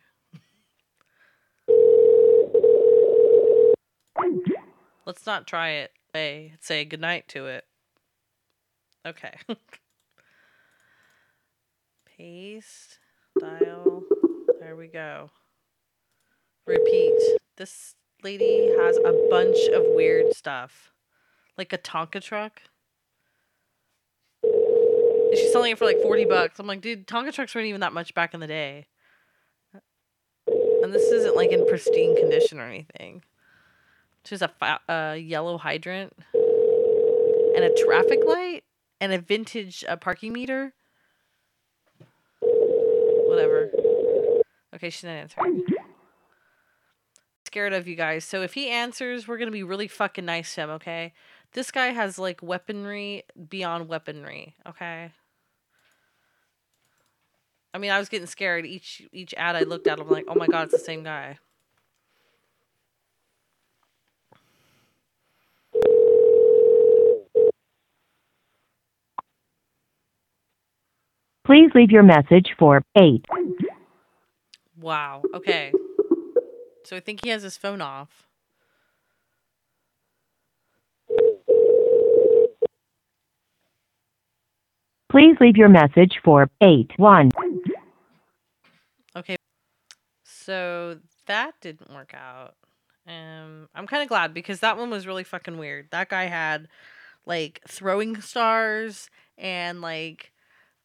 Let's not try it. Say say goodnight to it. Okay. Paste. Dial. There we go. Repeat. This lady has a bunch of weird stuff. Like a Tonka truck. She's selling it for like 40 bucks. I'm like, dude, Tonka trucks weren't even that much back in the day. And this isn't like in pristine condition or anything. She's a fa- uh, yellow hydrant and a traffic light and a vintage uh, parking meter. Whatever. Okay, she's not answering. Scared of you guys. So if he answers, we're gonna be really fucking nice to him. Okay. This guy has like weaponry beyond weaponry. Okay. I mean, I was getting scared each each ad I looked at. I'm like, oh my god, it's the same guy. Please leave your message for 8. Wow. Okay. So I think he has his phone off. Please leave your message for 8 1. Okay. So that didn't work out. Um, I'm kind of glad because that one was really fucking weird. That guy had like throwing stars and like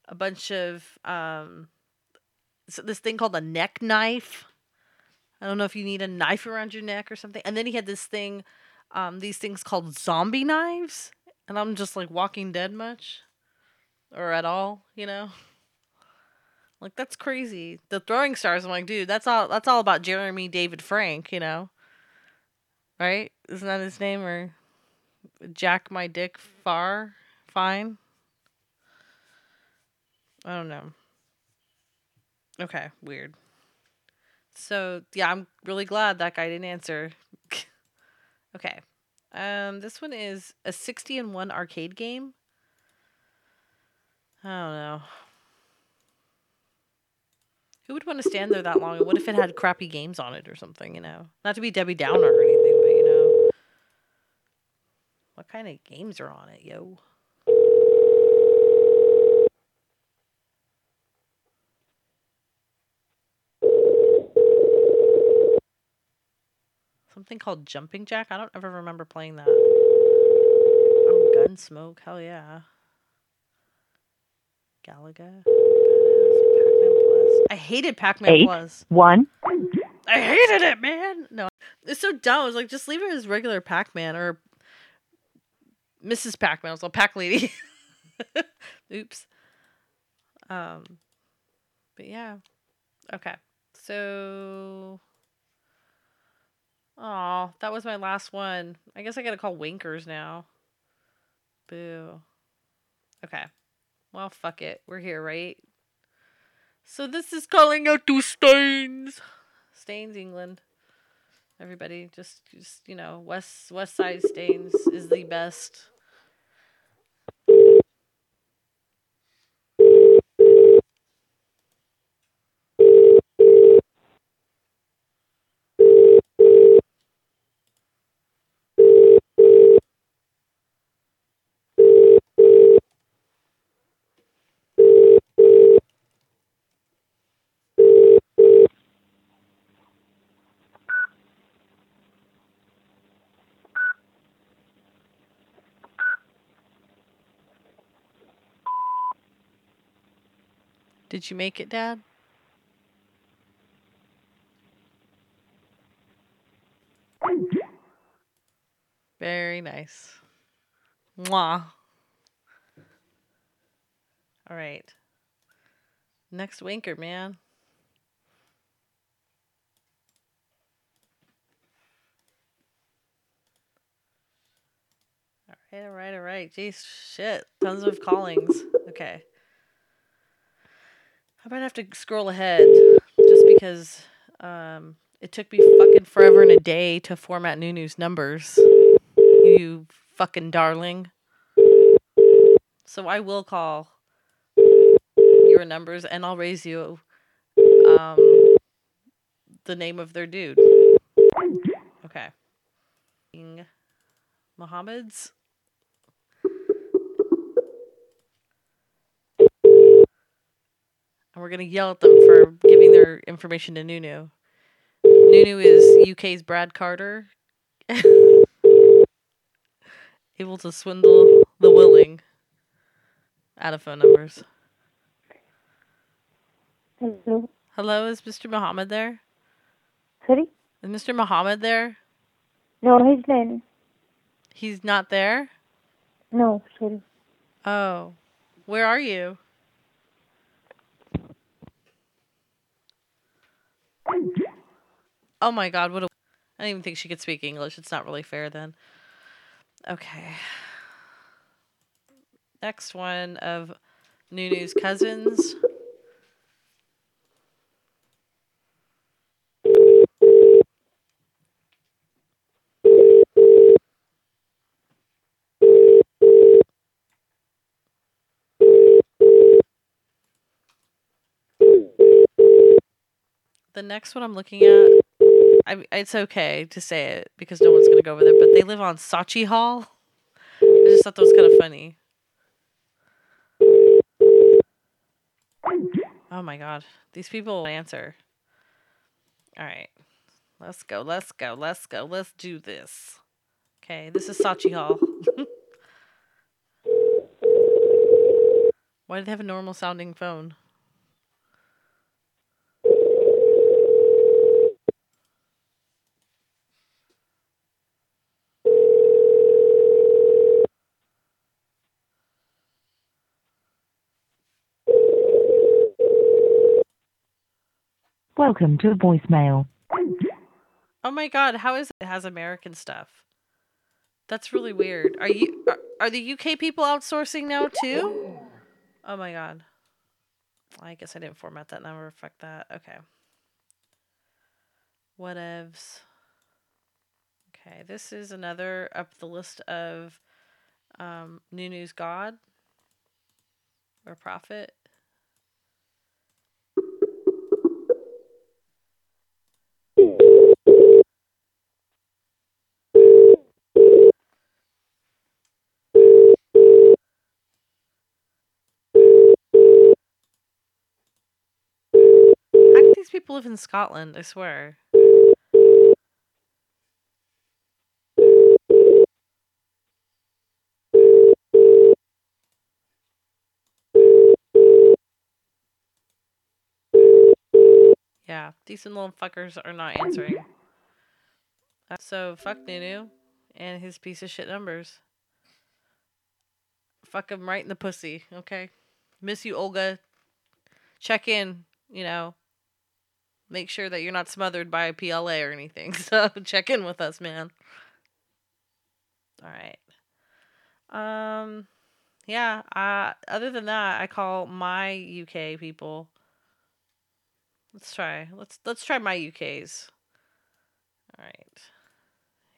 a bunch of um this thing called a neck knife. I don't know if you need a knife around your neck or something. And then he had this thing, um, these things called zombie knives. And I'm just like Walking Dead much, or at all, you know. Like that's crazy. The throwing stars. I'm like, dude, that's all. That's all about Jeremy David Frank, you know. Right? Isn't that his name or Jack My Dick Far Fine? I don't know. Okay, weird. So yeah, I'm really glad that guy didn't answer. okay. Um, this one is a 60 and 1 arcade game. I don't know. Who would want to stand there that long? And what if it had crappy games on it or something, you know? Not to be Debbie Downer or anything, but you know. What kind of games are on it, yo? Something called Jumping Jack? I don't ever remember playing that. Oh, Gunsmoke. Hell yeah. Galaga. I hated Pac-Man 8 Plus. 1. I hated it, man. No, it's so dumb. I was like, just leave it as regular Pac-Man or Mrs. Pac-Man. I was a Pac Lady. Oops. Um, but yeah. Okay. So. Oh, that was my last one. I guess I gotta call Winkers now. Boo. Okay. Well, fuck it. We're here, right? So this is calling out to Staines. Staines, England. Everybody, just, just you know, West West Side Staines is the best. Did you make it, Dad? Very nice. Mwah. All right. Next winker, man. All right, all right, all right. Jeez, shit. Tons of callings. Okay. I might have to scroll ahead just because um, it took me fucking forever and a day to format Noonoo's numbers. You fucking darling. So I will call your numbers and I'll raise you um, the name of their dude. Okay. Mohammed's. And we're going to yell at them for giving their information to Noonoo. Noonoo is UK's Brad Carter. Able to swindle the willing out of phone numbers. Hello. Hello, is Mr. Muhammad there? Sorry? Is Mr. Muhammad there? No, he's not. He's not there? No, sorry. Oh. Where are you? Oh my god, what a I don't even think she could speak English. It's not really fair then. Okay. Next one of Noonoo's cousins. The next one I'm looking at, I, it's okay to say it because no one's gonna go over there. But they live on Sauchiehall. I just thought that was kind of funny. Oh my god, these people answer. All right, let's go, let's go, let's go, let's do this. Okay, this is Sauchiehall. Why do they have a normal sounding phone? Welcome to voicemail. Oh my god, how is it, it has American stuff? That's really weird. Are you are, are the UK people outsourcing now too? Oh my god. I guess I didn't format that number. Fuck that. Okay. Whatevs. Okay, this is another up the list of um, Noonoo's God or Prophet. How can these people live in Scotland? I swear. Yeah, decent little fuckers are not answering. Uh, So fuck Noonoo and his piece of shit numbers. Fuck him right in the pussy, okay? Miss you, Olga. Check in, you know. Make sure that you're not smothered by a PLA or anything. So check in with us, man. All right. Um yeah, uh other than that, I call my UK people. Let's try. Let's let's try my UKs. All right.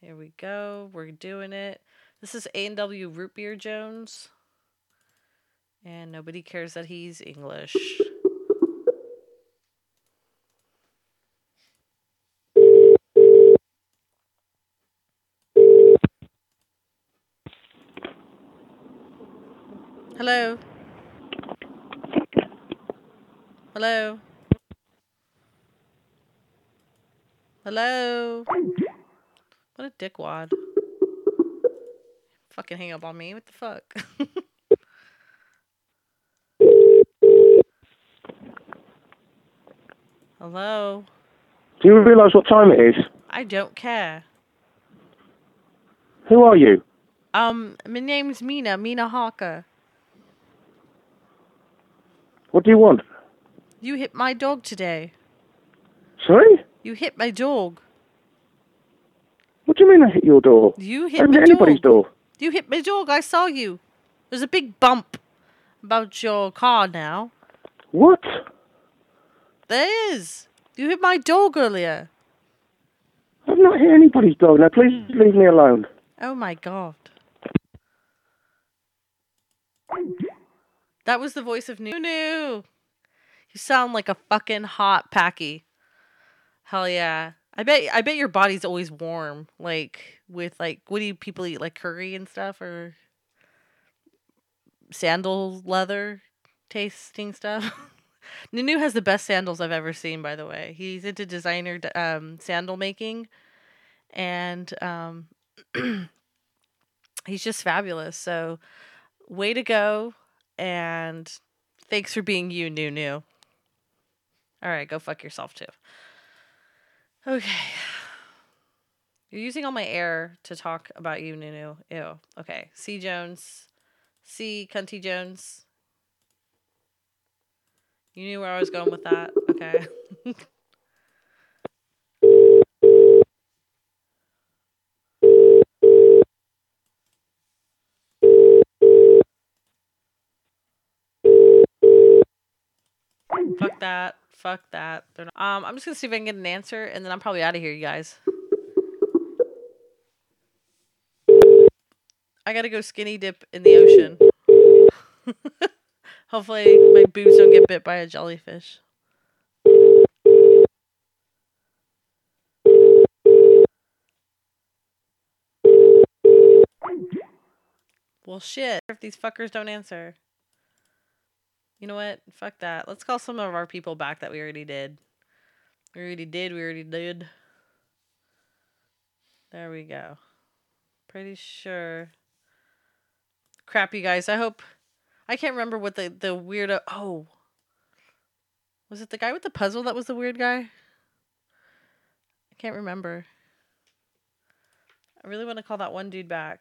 Here we go. We're doing it. This is A&W Root Beer Jones. And nobody cares that he's English. Hello. Hello. Hello. What a dickwad. Fucking hang up on me. What the fuck? Hello. Do you realise what time it is? I don't care. Who are you? Um, my name's Mina. Mina Hawker. What do you want? You hit my dog today. Sorry? You hit my dog. What do you mean I hit your door? You I hit haven't my hit anybody's dog. door. You hit my dog. I saw you. There's a big bump about your car now. What? There is. You hit my dog earlier. I've not hit anybody's dog. Now please leave me alone. Oh my god. That was the voice of Noonoo. You sound like a fucking hot packy. Hell yeah. I bet I bet your body's always warm. Like with like what do you people eat like curry and stuff or sandal leather tasting stuff? Noonoo has the best sandals I've ever seen by the way. He's into designer um sandal making and um he's just fabulous. So way to go and thanks for being you, Noonoo. All right, go fuck yourself too. Okay. You're using all my air to talk about you, Noonoo. Ew. Okay. C. Jones. C. Cunty Jones. You knew where I was going with that. Okay. That. Fuck that. They're not, um, I'm just gonna see if I can get an answer, and then I'm probably out of here, you guys. I gotta go skinny dip in the ocean. Hopefully, my boobs don't get bit by a jellyfish. Well, shit. If these fuckers don't answer. You know what? Fuck that. Let's call some of our people back that we already did. We already did. We already did. There we go. Pretty sure. Crap, you guys. I hope. I can't remember what the the weirdo. Oh, was it the guy with the puzzle that was the weird guy? I can't remember. I really want to call that one dude back.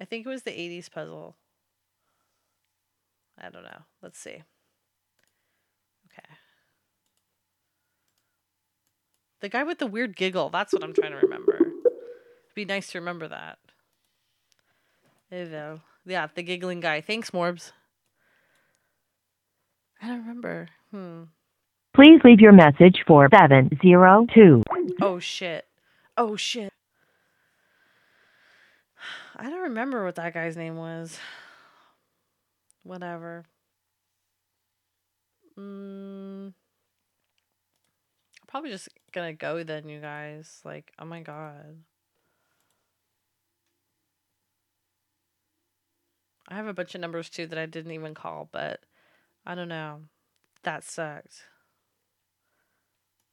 I think it was the 80s puzzle. I don't know. Let's see. Okay. The guy with the weird giggle. That's what I'm trying to remember. It'd be nice to remember that. There you go. Yeah, the giggling guy. Thanks, Morbs. I don't remember. Hmm. Please leave your message for 702. Oh, shit. Oh, shit. I don't remember what that guy's name was. Whatever. Mm, probably just gonna go then, you guys. Like, oh my god. I have a bunch of numbers too that I didn't even call, but I don't know. That sucked.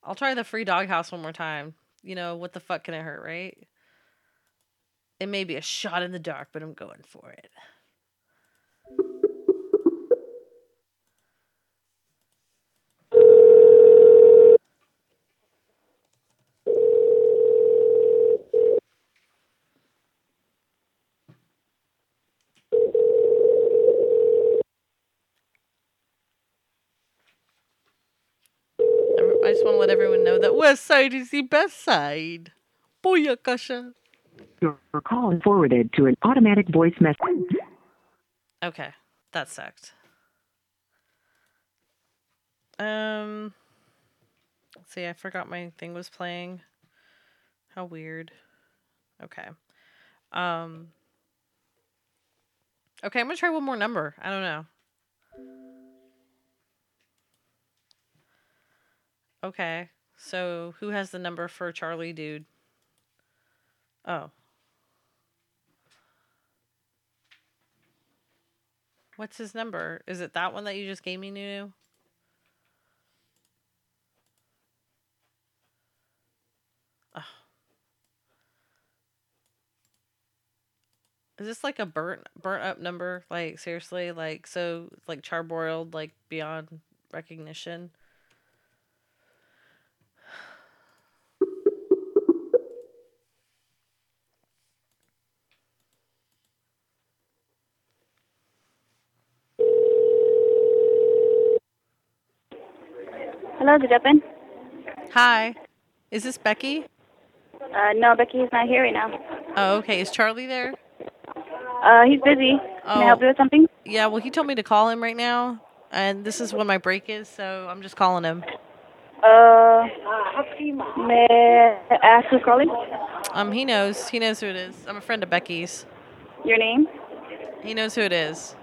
I'll try the free doghouse one more time. You know, what the fuck can it hurt, right? It may be a shot in the dark, but I'm going for it. Every- I just want to let everyone know that West Side is the best side. Booyakasha. Your call is forwarded to an automatic voice message. Okay, that sucked. Um, see, I forgot my thing was playing. How weird. Okay. Um. Okay, I'm gonna try one more number. I don't know. Okay, so who has the number for Charlie, dude? Oh. What's his number? Is it that one that you just gave me, Noonoo? Ugh. Is this like a burnt burnt up number? Like seriously, like so like charboiled like beyond recognition. Hello, did you? Hi. Is this Becky? Uh, no, Becky is not here right now. Oh, okay. Is Charlie there? Uh, he's busy. Can I help you with something? Yeah, well, he told me to call him right now, and this is when my break is, so I'm just calling him. Uh, may I ask who's calling? Um, he knows. He knows who it is. I'm a friend of Becky's. Your name? He knows who it is.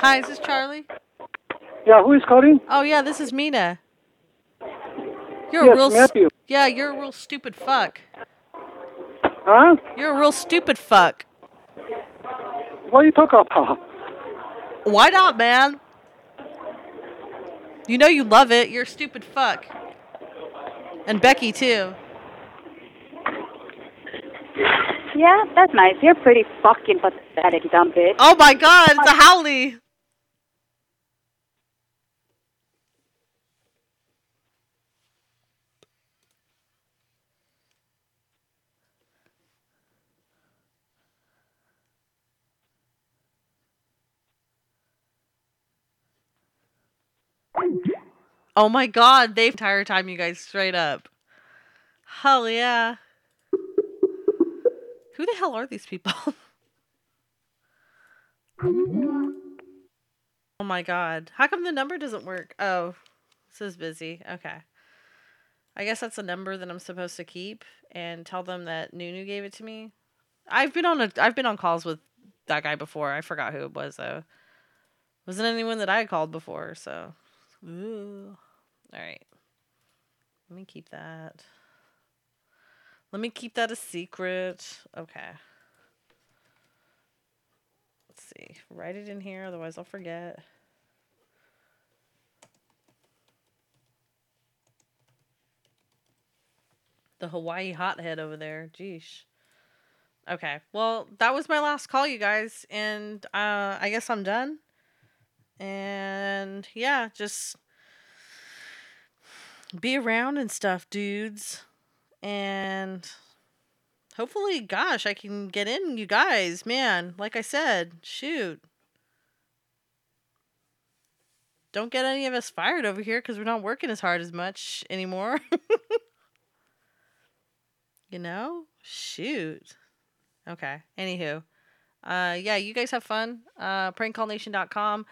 Hi, is this Charlie? Yeah, who is calling? Oh yeah, this is Mina. You're Yes, a real s- Matthew. Yeah, you're a real stupid fuck. Huh? You're a real stupid fuck. What are you talking about? Why not, man? You know you love it. You're a stupid fuck. And Becky too. Yeah, that's nice. You're pretty fucking pathetic, dumb bitch. Oh my god, it's a howley. Oh my god, They've entire time you guys straight up. Hell yeah. Who the hell are these people? oh my god. How come the number doesn't work? Oh, it says busy. Okay. I guess that's a number that I'm supposed to keep and tell them that Noonoo gave it to me. I've been on a I've been on calls with that guy before. I forgot who it was though. Wasn't anyone that I called before, so Ooh. All right. Let me keep that. Let me keep that a secret. Okay. Let's see. Write it in here, otherwise I'll forget. The Hawaii hothead over there. Jeesh. Okay. Well, that was my last call, you guys. And uh, I guess I'm done. And yeah, just be around and stuff, dudes. And hopefully, gosh, I can get in, you guys. Man, like I said, shoot. Don't get any of us fired over here because we're not working as hard as much anymore. you know? Shoot. Okay. Anywho. Uh yeah, you guys have fun. Uh prankcallnation.com.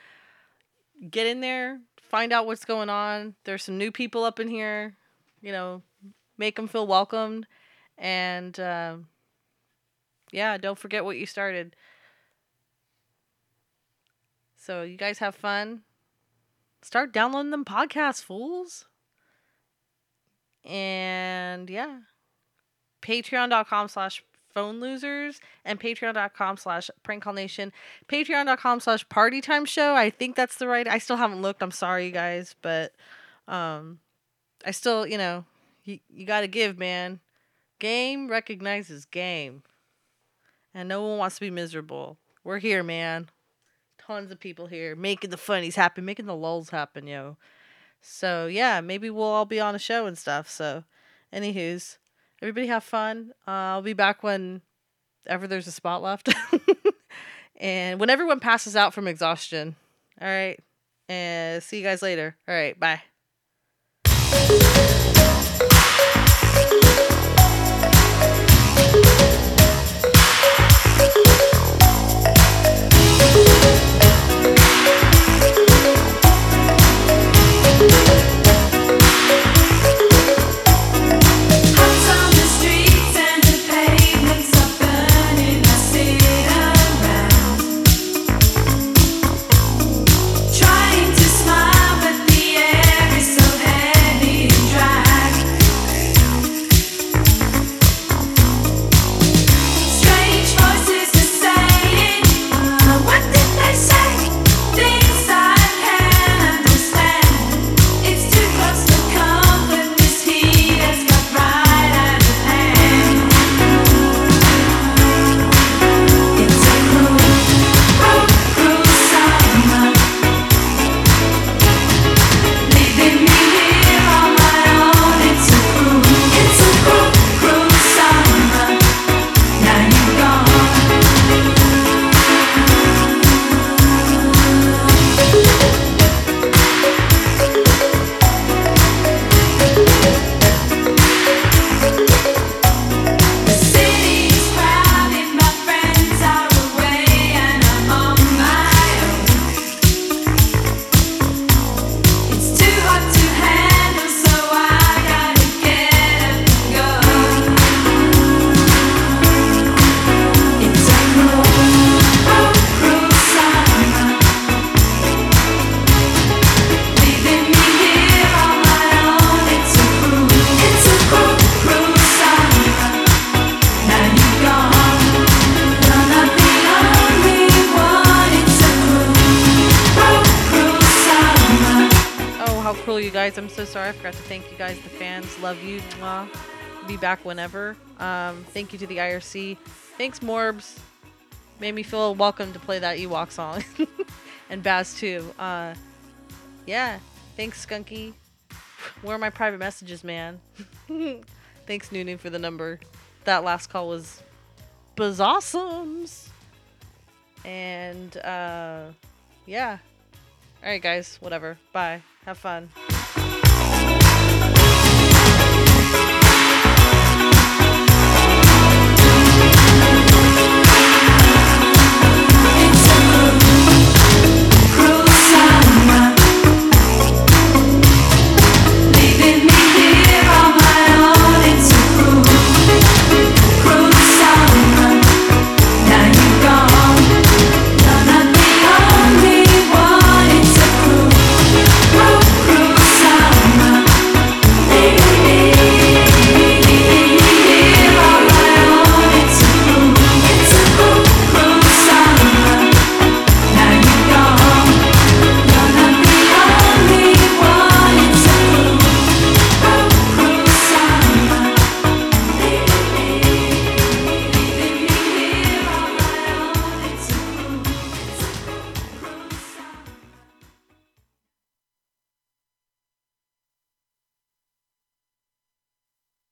Get in there, find out what's going on. There's some new people up in here. You know, make them feel welcomed and uh, yeah, don't forget what you started. So you guys have fun. Start downloading them podcasts, fools. And yeah. Patreon.com slash phone losers and patreon.com slash prank call nation. Patreon.com slash party time show. I think that's the right i still haven't looked. I'm sorry you guys but um i still you know you, you gotta give man. Game recognizes game. And no one wants to be miserable. We're here man. Tons of people here making the funnies happen making the lulls happen yo. So yeah maybe we'll all be on a show and stuff so. Anywho's everybody have fun. Uh, I'll be back when ever there's a spot left. and when everyone passes out from exhaustion. All right. And see you guys later. All right. Bye. Thank you to the IRC. Thanks, Morbs. Made me feel welcome to play that Ewok song. and Baz, too. Uh, yeah. Thanks, Skunky. Where are my private messages, man? Thanks, Noonoo, for the number. That last call was bazawsomes. And, uh, yeah. Alright, guys. Whatever. Bye. Have fun.